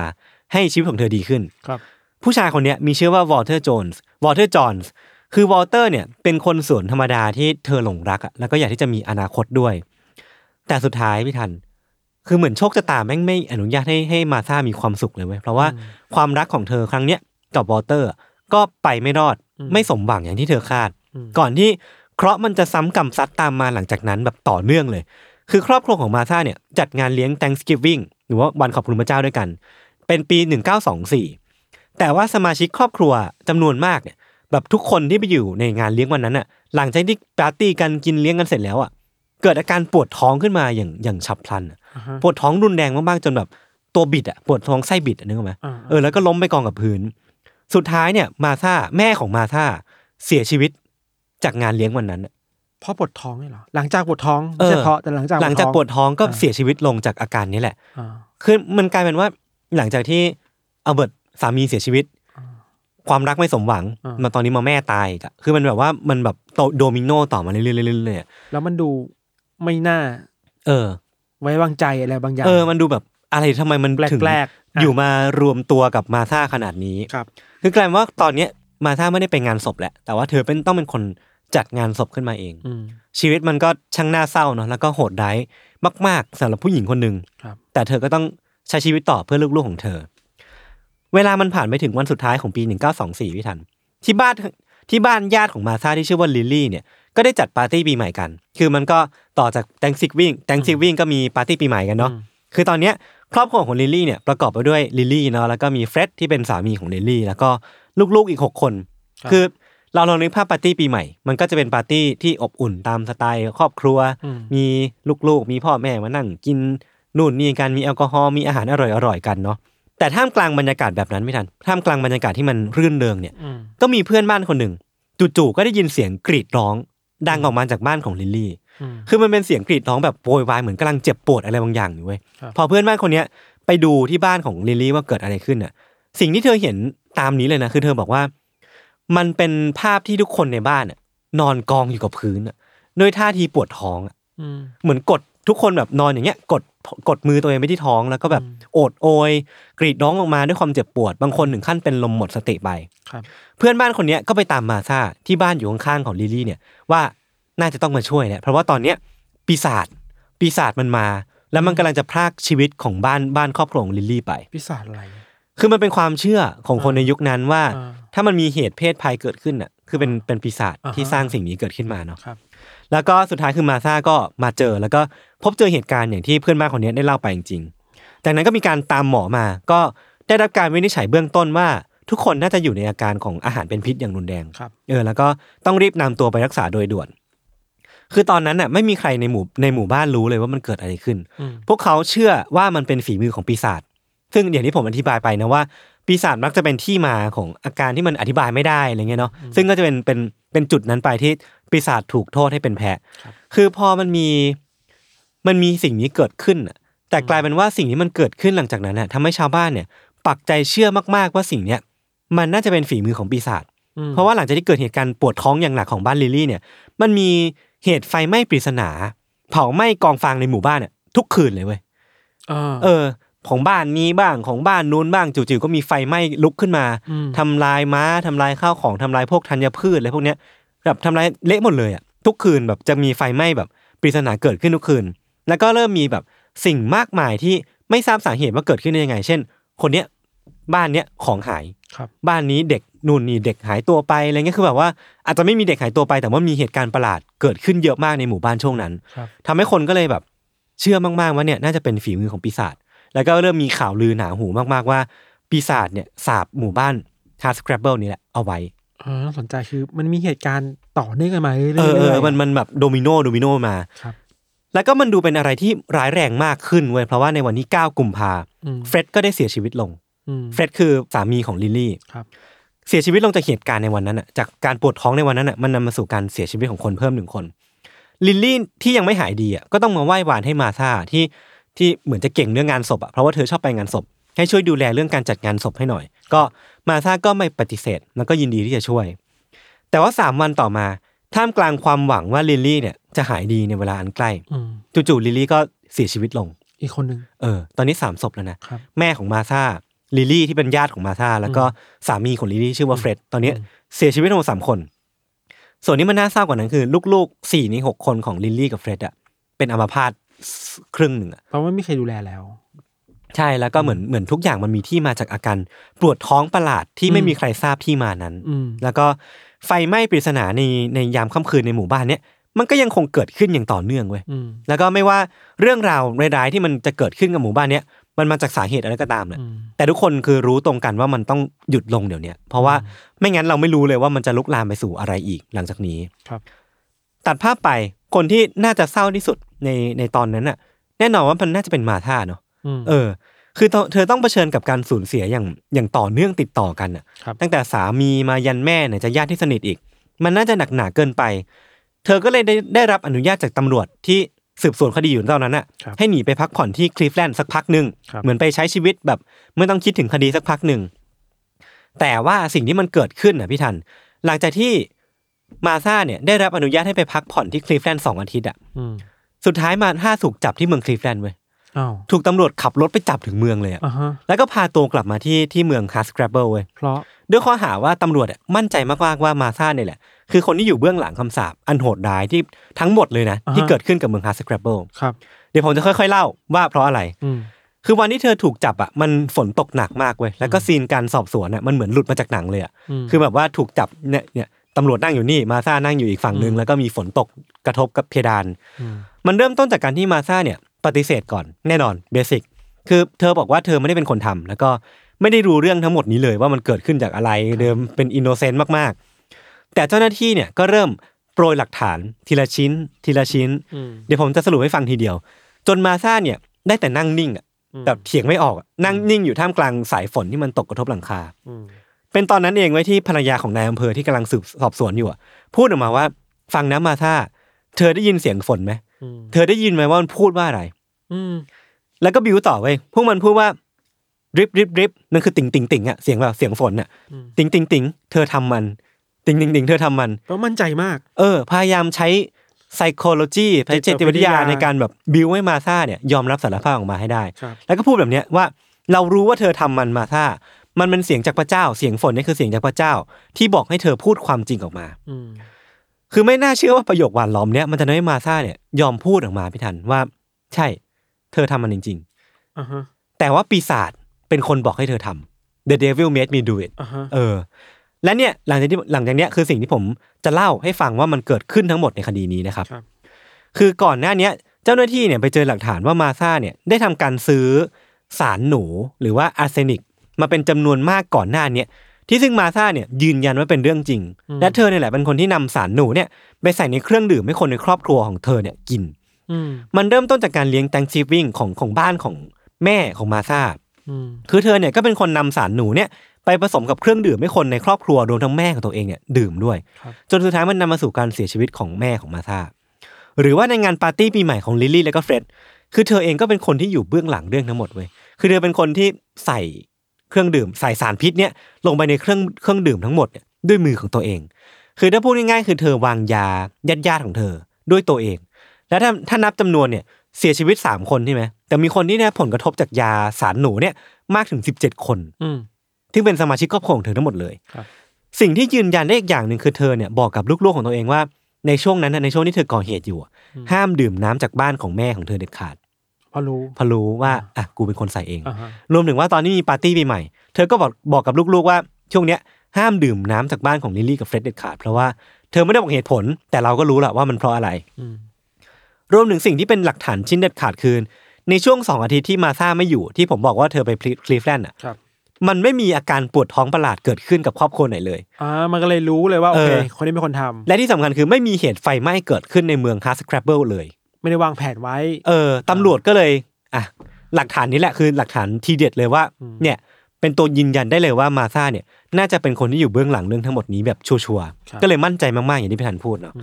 ให้ชีวิตของเธอดีขึ้นครับ ผู้ชายคนเนี้ยมีชื่อว่าวอลเตอร์โจนส์วอลเตอร์จอห์นส์คือวอลเตอร์เนี่ยเป็นคนสวนธรรมดาที่เธอหลงรักอะแล้วก็อยากที่จะมีอนาคตด้วย แต่สุดท้ายพี่ทัน คือเหมือนโชคชะตาแม่งไม่อนุญาตให้ให้มาธามีความสุขเลยเว้ยเพราะว่าความรักของเธอครั้งเนี้ยกับวอลเตอร์ก็ไปไม่รอดไม่สมหวังอย่างที่เธอคาด ก่อนที่เคราะห์มันจะซ้ำกรรมซัดตามมาหลังจากนั้นแบบต่อเนื่องเลย คือครอบครัวของมาธาเนี่ยจัดงานเลี้ยง Thanksgiving หรือว่าวันขอบคุณพระเจ้าด้วยกัน เป็นปี 1924 แต่ว่าสมาชิกครอบครัวจำนวนมากเนี่ยแบบทุกคนที่ไปอยู่ในงานเลี้ยงวันนั้นอะหลังจากที่ปาร์ตี้กันกินเลี้ยงกันเสร็จแล้วอะเกิดอาการปวดท้องขึ้นมาอย่างอย่างฉับพลันอะอ่าฮะ ปวดท้องรุนแรงมากๆจนแบบตัวบิดอะปวดท้องไส้บิดอะนึกออกไหมอ่าเออแล้วก็ล้มไปกองกับพื้น สุดท้ายเนี่ยมาธาแม่ของมาธาเสียชีวิตจากงานเลี้ยงวันนั้นอะเพราะปวดท้องนี่เหรอหลังจากปวดท้องเอไม่อใช่เพราะแต่หลังจากหลังจากปวดท้องก็อ่าเสียชีวิตลงจากอาการนี้แหละอ่าคือมันกลายเป็นว่าหลังจากที่อัลเบิร์ตสามีเสียชีวิต ความรักไม่สมหวังอ่ามมาตอนนี้มาแม่ตายอีกอะคือมันแบบว่ามันแบบโตโดมิโนต่อมาเรื่อยๆเรื่อยๆเรื่อยๆอะแล้วมันดูไม่น่า เออ ไว้วางใจอะไรบางอย่าง เออ มันดูแบบอะไรทำไมมันถึงแปลกๆอะอยู่มารวมตัวกับมาธาขนาดนี้ครับ คือกลายเป็นว่าตอนเนี้ยมาธาไม่ได้ไปงานศพแหละ แต่ว่าเธอเป็นต้องเป็นคนจัดงานศพขึ้นมาเองอืมชีวิตมันก็ช่างน่าเศร้าเนาะแล้วก็โหดร้ายมาก ๆสำหรับผู้หญิงคนหนึ่งครับแต่เธอก็ต้องใช้ชีวิตต่อเพื่อลูกๆของเธอ เวลามันผ่านไปถึงวันสุดท้ายของปี 1924พี่ทัน ที่บ้านที่บ้านญาติของมาธาที่ชื่อว่าลิลลี่เนี่ย ก็ได้จัดปาร์ตี้ปีใหม่กัน คือมันก็ต่อจาก Thanksgiving Thanksgiving ก็มีปาร์ตี้ปีใหม่กันเนาะ คือตอนเนี้ยครอบครัวของลิลลี่เนี่ยประกอบไปด้วยลิลลี่เนาะแล้วก็มีเฟร็ดที่เป็นสามีของลิลลี่แล้วก็ลูกๆอีกหกคนครับคือเราลองนึกภาพปาร์ตี้ปีใหม่ มันก็จะเป็นปาร์ตี้ที่อบอุ่นตามสไตล์ครอบครัวอืมมีลูกๆ มีพ่อแม่มานั่งกินนู่นนี่กันมีแอลกอฮอล์มีอาหารอร่อยๆกันเนาะแต่ท่ามกลางบรรยากาศแบบนั้นพี่ทันท่ามกลางบรรยากาศที่มันรื่นเริงเนี่ยอืมก็มีเพื่อนบ้านคนหนึ่งจู่ๆก็ได้ยินเสียงกรีดร้อง ดังออกมาจากบ้านของลิลลี่อืมคือมันเป็นเสียงกรีดร้องแบบโวยวายเหมือนกำลังเจ็บปวดอะไรบางอย่างอยู่เว้ยครับพอเพื่อนบ้านคนเนี้ยไปดูที่บ้านของลิลลี่ว่าเกิดอะไรขึ้นน่ะ สิ่งที่เธอเห็นตามนี้เลยนะคือเธอบอกว่า มันเป็นภาพที่ทุกคนในบ้านน่ะนอนกองอยู่กับพื้นน่ะด้วยท่าทีปวดท้องอะอืมเหมือนกด ทุกคนแบบนอนอย่างเงี้ยกดกดมือตัวเองไปที่ท้องแล้วก็แบบโอดโอย กรีดร้องออกมาด้วยความเจ็บปวด บางคนถึงขั้นเป็นลมหมดสติไปครับเพื่อนบ้านคนเนี้ยก็ไปตามมาซาที่บ้านอยู่ข้างๆของลิลลี่เนี่ยว่าน่าจะต้องมาช่วยแหละเพราะว่าตอนเนี้ยปีศาจปีศาจมันมา แล้วมันกำลังจะพรากชีวิตของบ้านบ้านครอบครัวของลิลลี่ไปพิศาจอะไรคือมันเป็นความเชื่อของคนในยุคนั้นว่าอ่า ถ้ามันมีเหตุเพศภัยเกิดขึ้นอะคือเป็นเป็นปีศาจอ่าฮะที่สร้างสิ่งนี้เกิดขึ้นมาเนาะครับ แล้วก็สุดท้ายคือมาซาก็มาเจอ แล้วก็พบเจอเหตุการณ์อย่างที่เพื่อนบ้านคนนี้ได้เล่าไปจริงๆจากนั้นก็มีการตามหมอมา ก็ได้รับการวินิจฉัยเบื้องต้นว่า ทุกคนน่าจะอยู่ในอาการของอาหารเป็นพิษอย่างรุนแรงครับเออแล้วก็ต้องรีบนำตัวไปรักษาโดยด่วน คือตอนนั้นน่ะไม่มีใครในหมู่ในหมู่บ้านรู้เลยว่ามันเกิดอะไรขึ้นอืมพวกเขาเชื่อว่ามันเป็นฝีมือของปีศาจซึ่งอย่างที่ผมอธิบายไปนะว่าปีศาจมักจะเป็นที่มาของอาการที่มันอธิบายไม่ได้อะไรเงี้ยเนาะซึ่งก็จะเป็นเป็นเป็นจุดนั้นไปที่ ปีศาจถูกโทษให้เป็นแพ้คือพอมันมีมันมีสิ่งนี้เกิดขึ้นน่ะแต่กลายเป็นว่าสิ่งที่มันเกิดขึ้นหลังจากนั้นน่ะทำให้ชาวบ้านเนี่ย ปักใจเชื่อมากๆว่าสิ่งเนี้ยมันน่าจะเป็นฝีมือของปีศาจอืมเพราะว่าหลังจากที่เกิดเหตุการณ์ปวดท้องอย่างหนักของบ้านลิลลี่เนี่ย มันมีเหตุไฟไหม้ปริศนา เผาไหม้กองฟางในหมู่บ้านเนี่ยทุกคืนเลยเว้ยอ่าเออ ของบ้านนี้บ้างของบ้านนู้นบ้างจู่ๆก็มีไฟไหม้ลุกขึ้นมาอืมทำลายม้าทำลายข้าวของทำลายพวกธัญพืชอะไรพวกเนี้ย แบบทำลายเละหมดเลยอะทุกคืนแบบจะมีไฟไหม้แบบปริศนาเกิดขึ้นทุกคืน แล้วก็เริ่มมีแบบสิ่งมากมายที่ไม่ทราบสาเหตุว่าเกิดขึ้นได้ยังไง เช่น คนเนี้ยบ้านเนี้ยของหายครับ บ้านนี้เด็กนู่นนี่เด็กหายตัวไปอะไรเงี้ยคือแบบว่าอาจจะไม่มีเด็กหายตัวไป แต่ว่ามีเหตุการณ์ประหลาดเกิดขึ้นเยอะมากในหมู่บ้านช่วงนั้นครับ ทำให้คนก็เลยแบบ เชื่อมากๆว่าเนี่ยน่าจะเป็นฝีมือของปีศาจแล้วก็เริ่มมีข่าวลือหนาหูมากๆว่า ปีศาจเนี่ยสาบหมู่บ้านฮาร์สคร b เบิลนี่แหละเอาไว้ เออน่าสนใจคือมันมีเหตุการณ์ต่อเนื่องกันมาเรื่อยๆเออเออรื่ยๆมันมันแบบโดมิโนโดมิโนมาครับแล้วก็มันดูเป็นอะไรที่ร้ายแรงมากขึ้นเว้ยเพราะว่าในวันที่ 9 กุมภาอืมเฟร็ดก็ได้เสียชีวิตลงอืมเฟร็ดคือสามีของลิลลี่ครับเสียชีวิตลงจากเหตุการณ์ในวันนั้นอะจากการปวดท้องในวันนั้นอะมันนำมาสู่การเสียชีวิตของคนเพิ่มหนึ่งคนลิลลี่ที่ยังไม่หายดีอะก็ต้องมาไหว้วานให้มาธาที่ที่เหมือนจะเก่งเรื่องงานศพอะเพราะว่าเธอชอบไปงานศพ ให้ช่วยดูแลเรื่องการจัดงานศพให้หน่อย ก็มาธาก็ไม่ปฏิเสธ แล้วก็ยินดีที่จะช่วย แต่ว่าสามวันต่อมาท่ามกลางความหวังว่าลิลลี่เนี่ยจะหายดีในเวลาอันใกล้อืมจู่ๆลิลลี่ก็เสียชีวิตลง อีกคนหนึ่งเออ ตอนนี้สามศพแล้วนะครับแม่ของมาธาลิลลี่ที่เป็นญาติของมาธาแล้วก็สามีของลิลลี่ชื่อว่าเฟร็ดตอนนี้เสียชีวิตทั้งหมดสามคน ส่วนนี้มันน่าเศร้ากว่านั้นคือ ลูกๆสี่ในหกคนของลิลลี่กับเฟร็ดอะเป็นอัมพาตครึ่งหนึ่งอะเพราะว่าไม่มีใครดูแลแล้ว ใช่แล้วก็เหมือนเหมือนทุกอย่างมันมีที่มาจากอาการปวดท้องประหลาดที่ไม่อืมมีใครทราบที่มานั้นอืมแล้วก็ไฟไหม้ปริศนาในในยามค่ำคืนในหมู่บ้านเนี้ยมันก็ยังคงเกิดขึ้นอย่างต่อเนื่องเว้ยอืมแล้วก็ไม่ว่าเรื่องราวร้ายๆที่มันจะเกิดขึ้นกับหมู่บ้านเนี้ยมันมาจากสาเหตุอะไรก็ตามเนี่ยอืมแต่ทุกคนคือรู้ตรงกันว่ามันต้องหยุดลงเดี๋ยวเนี้ยเพราะว่าไม่งั้นเราไม่รู้เลยว่ามันจะลุกลามไปสู่อะไรอีกหลังจากนี้ครับ ตัดภาพไปคนที่น่าจะเศร้าที่สุดในในตอนนั้นน่ะ แน่นอนว่ามันน่าจะเป็นมาธาเนาะอืม เออ คือเธอเธอต้องเผชิญกับการสูญเสียอย่างอย่างต่อเนื่องติดต่อกันน่ะครับตั้งแต่สามีมายันแม่เนี่ยจะญาติที่สนิทอีก มันน่าจะหนักหนาเกินไป เธอก็เลยได้ได้รับอนุญาตจากตำรวจที่สืบสวนคดีอยู่ตอนนั้นน่ะครับให้หนีไปพักผ่อนที่คลีฟแลนด์สักพักหนึ่งครับเหมือนไปใช้ชีวิตแบบไม่ต้องคิดถึงคดีสักพักหนึ่งแต่ว่าสิ่งที่มันเกิดขึ้นน่ะพี่ทัน หลังจากที่มาซาเนี่ยได้รับอนุญาตให้ไปพักผ่อนที่คลีฟแลนด์สองอาทิตย์อะอืมสุดท้ายมาธาถูกจับที่เมืองคลีฟแลนด์เว้ยอ้าว ถูกตำรวจขับรถไปจับถึงเมืองเลยอะอ่าฮะแล้วก็พาตัวกลับมาที่ที่เมืองฮาร์สคร b เบิลเว้ยเพราะด้วยข้อหาว่าตำรวจอะมั่นใจมากๆว่ามาซาเนี่ยแหละ คือคนที่อยู่เบื้องหลังคำสาปอันโหดร้ายที่ทั้งหมดเลยนะ ที่เกิดขึ้นกับเมืองฮาร์สคร b เบิลครับเดี๋ยวผมจะค่อยๆเล่าว่าเพราะอะไรอืมคือวันที่เธอถูกจับอะมันฝนตกหนักมากเว้ยแล้วก็ scene การสอบสวนอะมันเหมือนหลุดมาจากหนังเลยอะอืมคือแบบว่าถูกจับเนี่ยเนี่ยตำรวจนั่งอยู่นี่มาซานั่งอยู่อีกฝั่งหนึ่งอืมแล้วก็มีฝนตกกระทบกับเพดานอืมมันเริ่มต้นจากการที่มาซาเนี่ย ปฏิเสธก่อนแน่นอน basic คือเธอบอกว่าเธอไม่ได้เป็นคนทำแล้วก็ไม่ได้รู้เรื่องทั้งหมดนี้เลยว่ามันเกิดขึ้นจากอะไรเดิมเป็น innocent มากๆ แต่เจ้าหน้าที่เนี่ยก็เริ่มโปรยหลักฐานทีละชิ้น ทีละชิ้นอืมเดี๋ยวผมจะสรุปให้ฟังทีเดียว จนมาซาเนี่ยได้แต่นั่งนิ่งอะแบบเถียงไม่ออกอะนั่งนิ่งอยู่ท่ามกลางสายฝนที่มันตกกระทบหลังคาอืมเป็นตอนนั้นเองเว้ยที่ภรรยาของนายอำเภอที่กำลังสืบสอบสวนอยู่อะพูดออกมาว่า ฟังนะมาซาเธอได้ยินเสียงฝนไหมอืม เธอได้ยินไหมว่ามันพูดว่าอะไร อืมแล้วก็ build ต่อเว้ยพวกมันพูดว่า drip drip drip นั่นคือติ่งติ่งติ่งอะเสียงแบบเสียงฝนอะติ่งติ่งติ่งเธอทำมันติ่งติ่งติ่งเธอทำมันเพราะมั่นใจมาก เออ พยายามใช้ psychology ใช้จิตวิทยาในการแบบบิวให้มาซาเนี่ยยอมรับสารภาพออกมาให้ได้ครับแล้วก็พูดแบบเนี้ยว่า เรารู้ว่าเธอทำมันมาซามันเป็นเสียงจากพระเจ้า เสียงฝนนี่คือเสียงจากพระเจ้า ที่บอกให้เธอพูดความจริงออกมาอืม คือไม่น่าเชื่อว่าประโยคหวานล้อมเนี้ยมันจะทำให้มาซาเนี่ยยอมพูดออกมาพี่ทันว่า ใช่ เธอทำมันจริงอ่าฮะๆแต่ว่าปีศาจเป็นคนบอกให้เธอทำ the devil made me do it อ่าฮะเออ และเนี่ยหลังจากที่หลังจากเนี้ยคือสิ่งที่ผมจะเล่าให้ฟังว่ามันเกิดขึ้นทั้งหมดในคดีนี้นะครับครับคือก่อนหน้าเนี้ยเจ้าหน้าที่เนี่ยไปเจอหลักฐานว่ามาซาเนี่ยได้ทำการซื้อสารหนูหรือว่าอาร์เซนิก มาเป็นจำนวนมากก่อนหน้าเนี้ย ที่ซึ่งมาซาเนี่ยยืนยันว่าเป็นเรื่องจริง และเธอเนี่ยแหละเป็นคนที่นำสารหนูเนี่ยไปใส่ในเครื่องดื่มให้คนในครอบครัวของเธอเนี่ยกินอืมมันเริ่มต้นจากการเลี้ยง Thanksgiving ของของบ้านของแม่ของมาซาอืมคือเธอเนี่ยก็เป็นคนนำสารหนูเนี่ยไปผสมกับเครื่องดื่มให้คนในครอบครัวรวมทั้งแม่ของตัวเองเนี่ยดื่มด้วยครับจนสุดท้ายมันนำมาสู่การเสียชีวิตของแม่ของมาซาหรือว่าในงานปาร์ตี้ปีใหม่ของลิลลี่และก็เฟร็ดคือเธอเองก็เป็นคนที่อยู่เบื้องหลังเรื่องทั้งหมดเว้ยคือเธอเป็นคนที่ใส่ เครื่องดื่มใส่สารพิษเนี่ยลงไปในเครื่องเครื่องดื่มทั้งหมดเนี่ยด้วยมือของตัวเอง คือถ้าพูดง่ายๆคือเธอวางยาญาติญาติๆของเธอด้วยตัวเอง แล้วถ้าถ้านับจำนวนเนี่ยเสียชีวิต3คนใช่ไหมแต่มีคนที่ได้ผลกระทบจากยาสารหนูเนี่ยมากถึง17คนอืมซึ่งเป็นสมาชิกครอบครัวของเธอทั้งหมดเลยครับสิ่งที่ยืนยันได้อีกอย่างหนึ่งคือเธอเนี่ยบอกกับลูกๆของตัวเองว่าในช่วงนั้นนะในช่วงที่เธอก่อเหตุอยู่อะห้ามดื่มน้ำจากบ้านของแม่ของเธอเด็ดขาด พอรู้เพราะรู้ว่าอะกูเป็นคนใส่เองอ่าฮะรวมถึงว่าตอนที่มีปาร์ตี้ปีใหม่ เธอก็บอกบอกกับลูกๆว่าช่วงเนี้ยห้ามดื่มน้ำจากบ้านของลิลลี่กับเฟร็ดเด็ดขาดเพราะว่าเธอไม่ได้บอกเหตุผล แต่เราก็รู้แหละว่ามันเพราะอะไรอืมรวมถึงสิ่งที่เป็นหลักฐานชิ้นเด็ดขาดคือในช่วงสองอาทิตย์ที่มาซาไม่อยู่ที่ผมบอกว่าเธอไปคลีฟแลนด์อะครับมันไม่มีอาการปวดท้องประหลาดเกิดขึ้นกับครอบครัวไหนเลยอ่ามันก็เลยรู้เลยว่าโอเคเออคนนี้เป็นคนทำและที่สำคัญคือไม่มีเหตุไฟไหม้เกิดขึ้นในเมืองฮาร์สครบเบิลเลย ไม่ได้วางแผนไว้ เออตำรวจก็เลยอะหลักฐานนี้แหละคือหลักฐานทีเด็ดเลยว่าอืมเนี่ย เป็นตัวยืนยันได้เลยว่ามาซาเนี่ย น่าจะเป็นคนที่อยู่เบื้องหลังเรื่องทั้งหมดนี้แบบชัวร์ๆก็เลยมั่นใจมากๆอย่างที่พี่ธันพูดเนาะ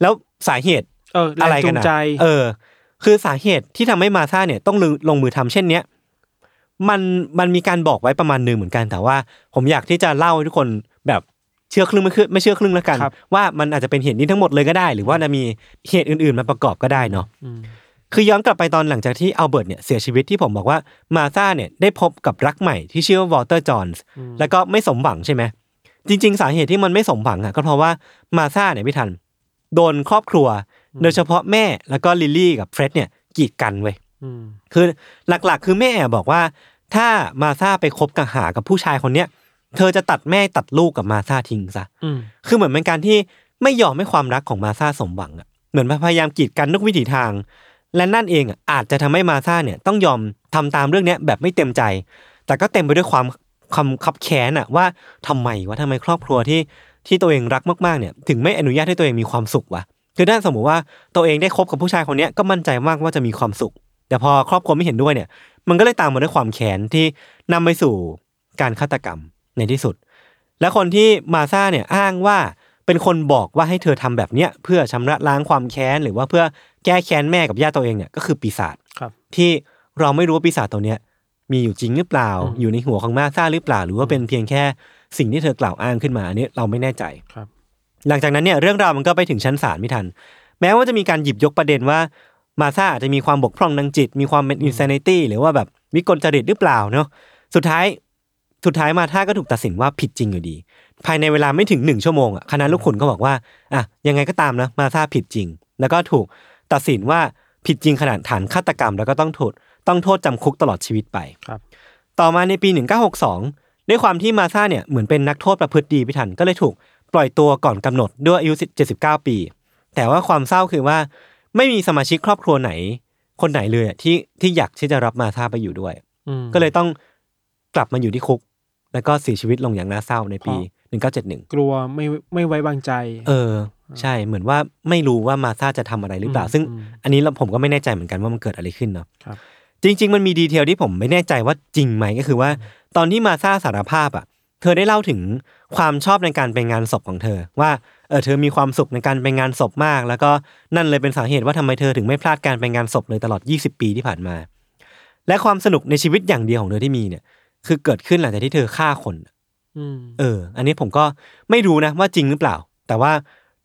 แล้วสาเหตุเออแรอะไรงจูกันงนะใจเออ คือสาเหตุที่ทำให้มาซาเนี่ยต้องลงลงมือทำเช่นเนี้ยมันมันมีการบอกไว้ประมาณหนึ่งเหมือนกันแต่ว่า ผมอยากที่จะเล่าให้ทุกคนแบบ เชื่อครึ่งไม่เชื่อไม่เชื่อครึ่งแล้วกันครับว่ามันอาจจะเป็นเหตุนี้ทั้งหมดเลยก็ได้ หรือว่าจะมีเหตุอื่นๆมาประกอบก็ได้เนาะอืมคือย้อนกลับไปตอนหลังจากที่อัลเบิร์ตเนี่ยเสียชีวิตที่ผมบอกว่ามาซาเนี่ยได้พบกับรักใหม่ที่ชื่อว่าวอลเตอร์จอห์นส์แล้วก็ไม่สมหวังใช่ไหมจริง ๆ สาเหตุที่มันไม่สมหวังอะก็เพราะว่ามาซาเนี่ยพี่ธัน โดนครอบครัว โดยเฉพาะแม่แล้วก็ลิลลี่กับเฟร็ดเนี่ยกีดกันเว้ยอืมคือหลักๆ คือแม่บอกว่า ถ้ามาซาไปคบกับหากับผู้ชายคนเนี้ย เธอจะตัดแม่ตัดลูกกับมาซาทิ้งซะอืมคือเหมือนเป็นการที่ไม่ยอมให้ความรักของมาซาสมหวังอะเหมือนพยายามกีดกันทุกวิถีทาง และนั่นเองอะอาจจะทำให้มาซาเนี่ยต้องยอมทำตามเรื่องเนี้ยแบบไม่เต็มใจ แต่ก็เต็มไปด้วยความคำคับแค้นอะว่าทำไมวะทำไมครอบครัวที่ที่ตัวเองรักมากๆเนี่ย ถึงไม่อนุญาตให้ตัวเองมีความสุขวะคือถ้าสมมติว่าตัวเองได้คบกับผู้ชายคนเนี้ยก็มั่นใจมากว่าจะมีความสุข แต่พอครอบครัวไม่เห็นด้วยเนี่ย มันก็เลยตามมาด้วยความแค้นที่นำไปสู่การฆาตกรรม ในที่สุด และคนที่มาซาเนี่ยอ้างว่าเป็นคนบอกว่าให้เธอทำแบบเนี้ยเพื่อชำระล้างความแค้นหรือว่าเพื่อแก้แค้นแม่กับญาติตัวเองเนี่ยก็คือปีศาจครับที่เราไม่รู้ว่าปีศาจตัวเนี้ยมีอยู่จริงหรือเปล่า อยู่ในหัวของมาซาหรือเปล่า หรือว่าเป็นเพียงแค่สิ่งที่เธอกล่าวอ้างขึ้นมาอันนี้เราไม่แน่ใจครับ หลังจากนั้นเนี่ยเรื่องราวมันก็ไปถึงชั้นศาลไม่ทัน แม้ว่าจะมีการหยิบยกประเด็นว่ามาซาอาจจะมีความบกพร่องทางจิต มีความเป็น insanity หรือว่าแบบวิกลจริตหรือเปล่าเนาะสุดท้าย สุดท้ายมาท่าก็ถูกตัดสินว่าผิดจริงอยู่ดี ภายในเวลาไม่ถึงหนึ่งชั่วโมงอะคณะลูกขุนก็บอกว่าอะยังไงก็ตามนะมาซาผิดจริง แล้วก็ถูกตัดสินว่าผิดจริงขนาดฐานฆาตกรรม แล้วก็ต้องโทษต้องโทษจำคุกตลอดชีวิตไปครับ ต่อมาในปี 1962 ด้วยความที่มาซาเนี่ยเหมือนเป็นนักโทษประพฤติดีพิถันก็เลยถูกปล่อยตัวก่อนกำหนดด้วยอายุ 79 ปี แต่ว่าความเศร้าคือว่าไม่มีสมาชิกครอบครัวไหน คนไหนเลยอะที่ที่อยากที่จะรับมาซาไปอยู่ด้วยอืมก็เลยต้องกลับมาอยู่ที่คุก แล้วก็เสียชีวิตลงอย่างน่าเศร้าในปี 1971 กลัวไม่ไม่ไว้วางใจ เออ ใช่เหมือนว่าไม่รู้ว่ามาซาจะทำอะไรหรือเปล่าอืมซึ่งอืมอันนี้เราผมก็ไม่แน่ใจเหมือนกันว่ามันเกิดอะไรขึ้นเนาะครับจริง ๆ มันมีดีเทลที่ผมไม่แน่ใจว่าจริงไหมก็คือว่า ตอนที่มาซาสารภาพอะ เธอได้เล่าถึงความชอบในการไปงานศพของเธอ ว่าเออเธอมีความสุขในการไปงานศพมาก แล้วก็นั่นเลยเป็นสาเหตุว่าทำไมเธอถึงไม่พลาดการไปงานศพเลยตลอด 20 ปีที่ผ่านมา และความสนุกในชีวิตอย่างเดียวของเธอที่มีเนี่ย คือเกิดขึ้นหลังจากที่เธอฆ่าคนอืมเออ อันนี้ผมก็ไม่รู้นะว่าจริงหรือเปล่า แต่ว่า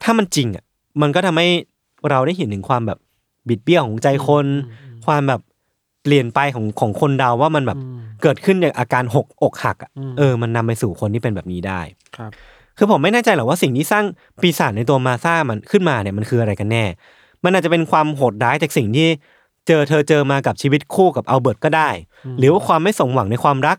ถ้ามันจริงอะ มันก็ทำให้เราได้เห็นถึงความแบบบิดเบี้ยวของใจคน ความแบบเปลี่ยนไปของของคนเราว่ามันแบบอืมเกิดขึ้นจากอาการหกอกหักอะอืมเออ มันนำไปสู่คนที่เป็นแบบนี้ได้ครับ คือผมไม่แน่ใจหรอกว่าสิ่งที่สร้างปีศาจในตัวมาซ่ามันขึ้นมาเนี่ยมันคืออะไรกันแน่ มันอาจจะเป็นความโหดร้ายจากสิ่งที่ เจอเธอเจอมากับชีวิตคู่กับอัลเบิร์ตก็ได้ หรือว่าความไม่สมหวังในความรัก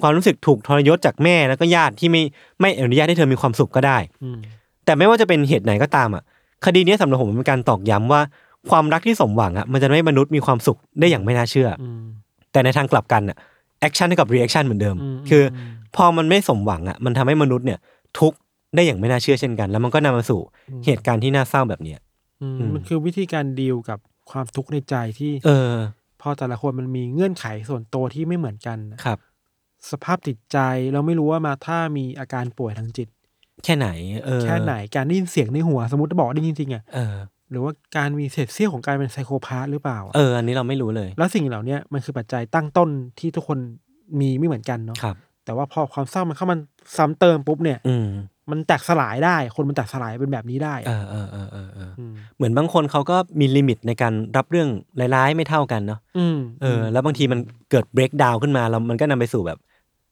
ความรู้สึกถูกทรยศจากแม่แล้วก็ญาติที่ไม่ไม่อนุญาตให้เธอมีความสุขก็ได้อืมแต่ไม่ว่าจะเป็นเหตุไหนก็ตามอะ คดีเนี้ยสำหรับผมมันเป็นการตอกย้ำว่าความรักที่สมหวังอะมันจะทำให้มนุษย์มีความสุขได้อย่างไม่น่าเชื่อออืมแต่ในทางกลับกันอะ action กับ reaction เหมือนเดิมอืมคืออมพอมันไม่สมหวังอะมันทำให้มนุษย์เนี่ย ทุกข์ได้อย่างไม่น่าเชื่อเช่นกัน แล้วมันก็นำมาสู่เหตุการณ์ที่น่าเศร้าแบบเนี้ยอืมอืมมันคือวิธีการดีลกับ ความทุกข์ในใจที่ เออ พอแต่ละคนมันมีเงื่อนไขส่วนตัวที่ไม่เหมือนกันครับ สภาพจิตใจเราไม่รู้ว่ามาถ้ามีอาการป่วยทางจิต แค่ไหน เออ แค่ไหนการได้ยินเสียงในหัว สมมติบอกได้ยินจริงๆอะเออ หรือว่าการมีเศษเสี้ยวของการเป็นไซโคพาธหรือเปล่าอะเอออันนี้เราไม่รู้เลย แล้วสิ่งเหล่าเนี้ยมันคือปัจจัยตั้งต้นที่ทุกคนมีไม่เหมือนกันเนาะครับ แต่ว่าพอความเศร้ามันเข้ามันซ้ำเติมปุ๊บเนี่ย อืมมันแตกสลายได้ คนมันแตกสลายเป็นแบบนี้ได้เออะอเออเออเออเออมเหมือนบางคนเขาก็มีลิมิตในการรับเรื่องร้ายๆไม่เท่ากันเนาะอืมเออแล้วบางทีมันเกิด break down ขึ้นมาแล้วมันก็นำไปสู่แบบ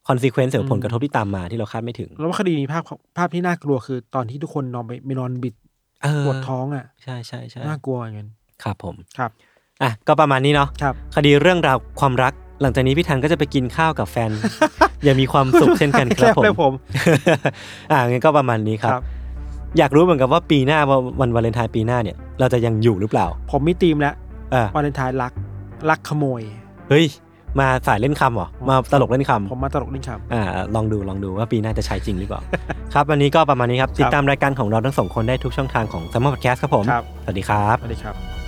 consequence หรือผลกระทบที่ตามมาที่เราคาดไม่ถึง แล้วว่าคดีนี้ภาพภาพที่น่ากลัวคือ ตอนที่ทุกคนนอนไปไปนอนบิดเออปวดท้องอะใช่ใช่ใช่น่ากลัวอย่างนั้นครับผม ครับ อะก็ประมาณนี้เนาะครับ คดีเรื่องราวความรัก หลังจากนี้พี่ทันก็จะไปกินข้าวกับแฟนอย่ามีความสุขเช่นกันครับผมแล้วผมอ่างั้นก็ประมาณนี้ครับครับอยากรู้เหมือนกันว่าปีหน้าว่าวันวาเลนไทน์ปีหน้าเนี่ย เราจะยังอยู่หรือเปล่า ผมมีธีมแล้วอ่าวาเลนไทน์รักรักขโมย เฮ้ยมาสายเล่นคำเหรอ มาตลกเล่นคำผมมาตลกนิ่งครับอ่า ลองดู ลองดูว่าปีหน้าจะใช้จริงหรือเปล่า ครับ วันนี้ก็ประมาณนี้ครับ ติดตามรายการของเราทั้งสองคนได้ทุกช่องทางของ s ัมมอร์พอดแคสต์ครับผมครับสวัสดีครับ สวัสดีครับ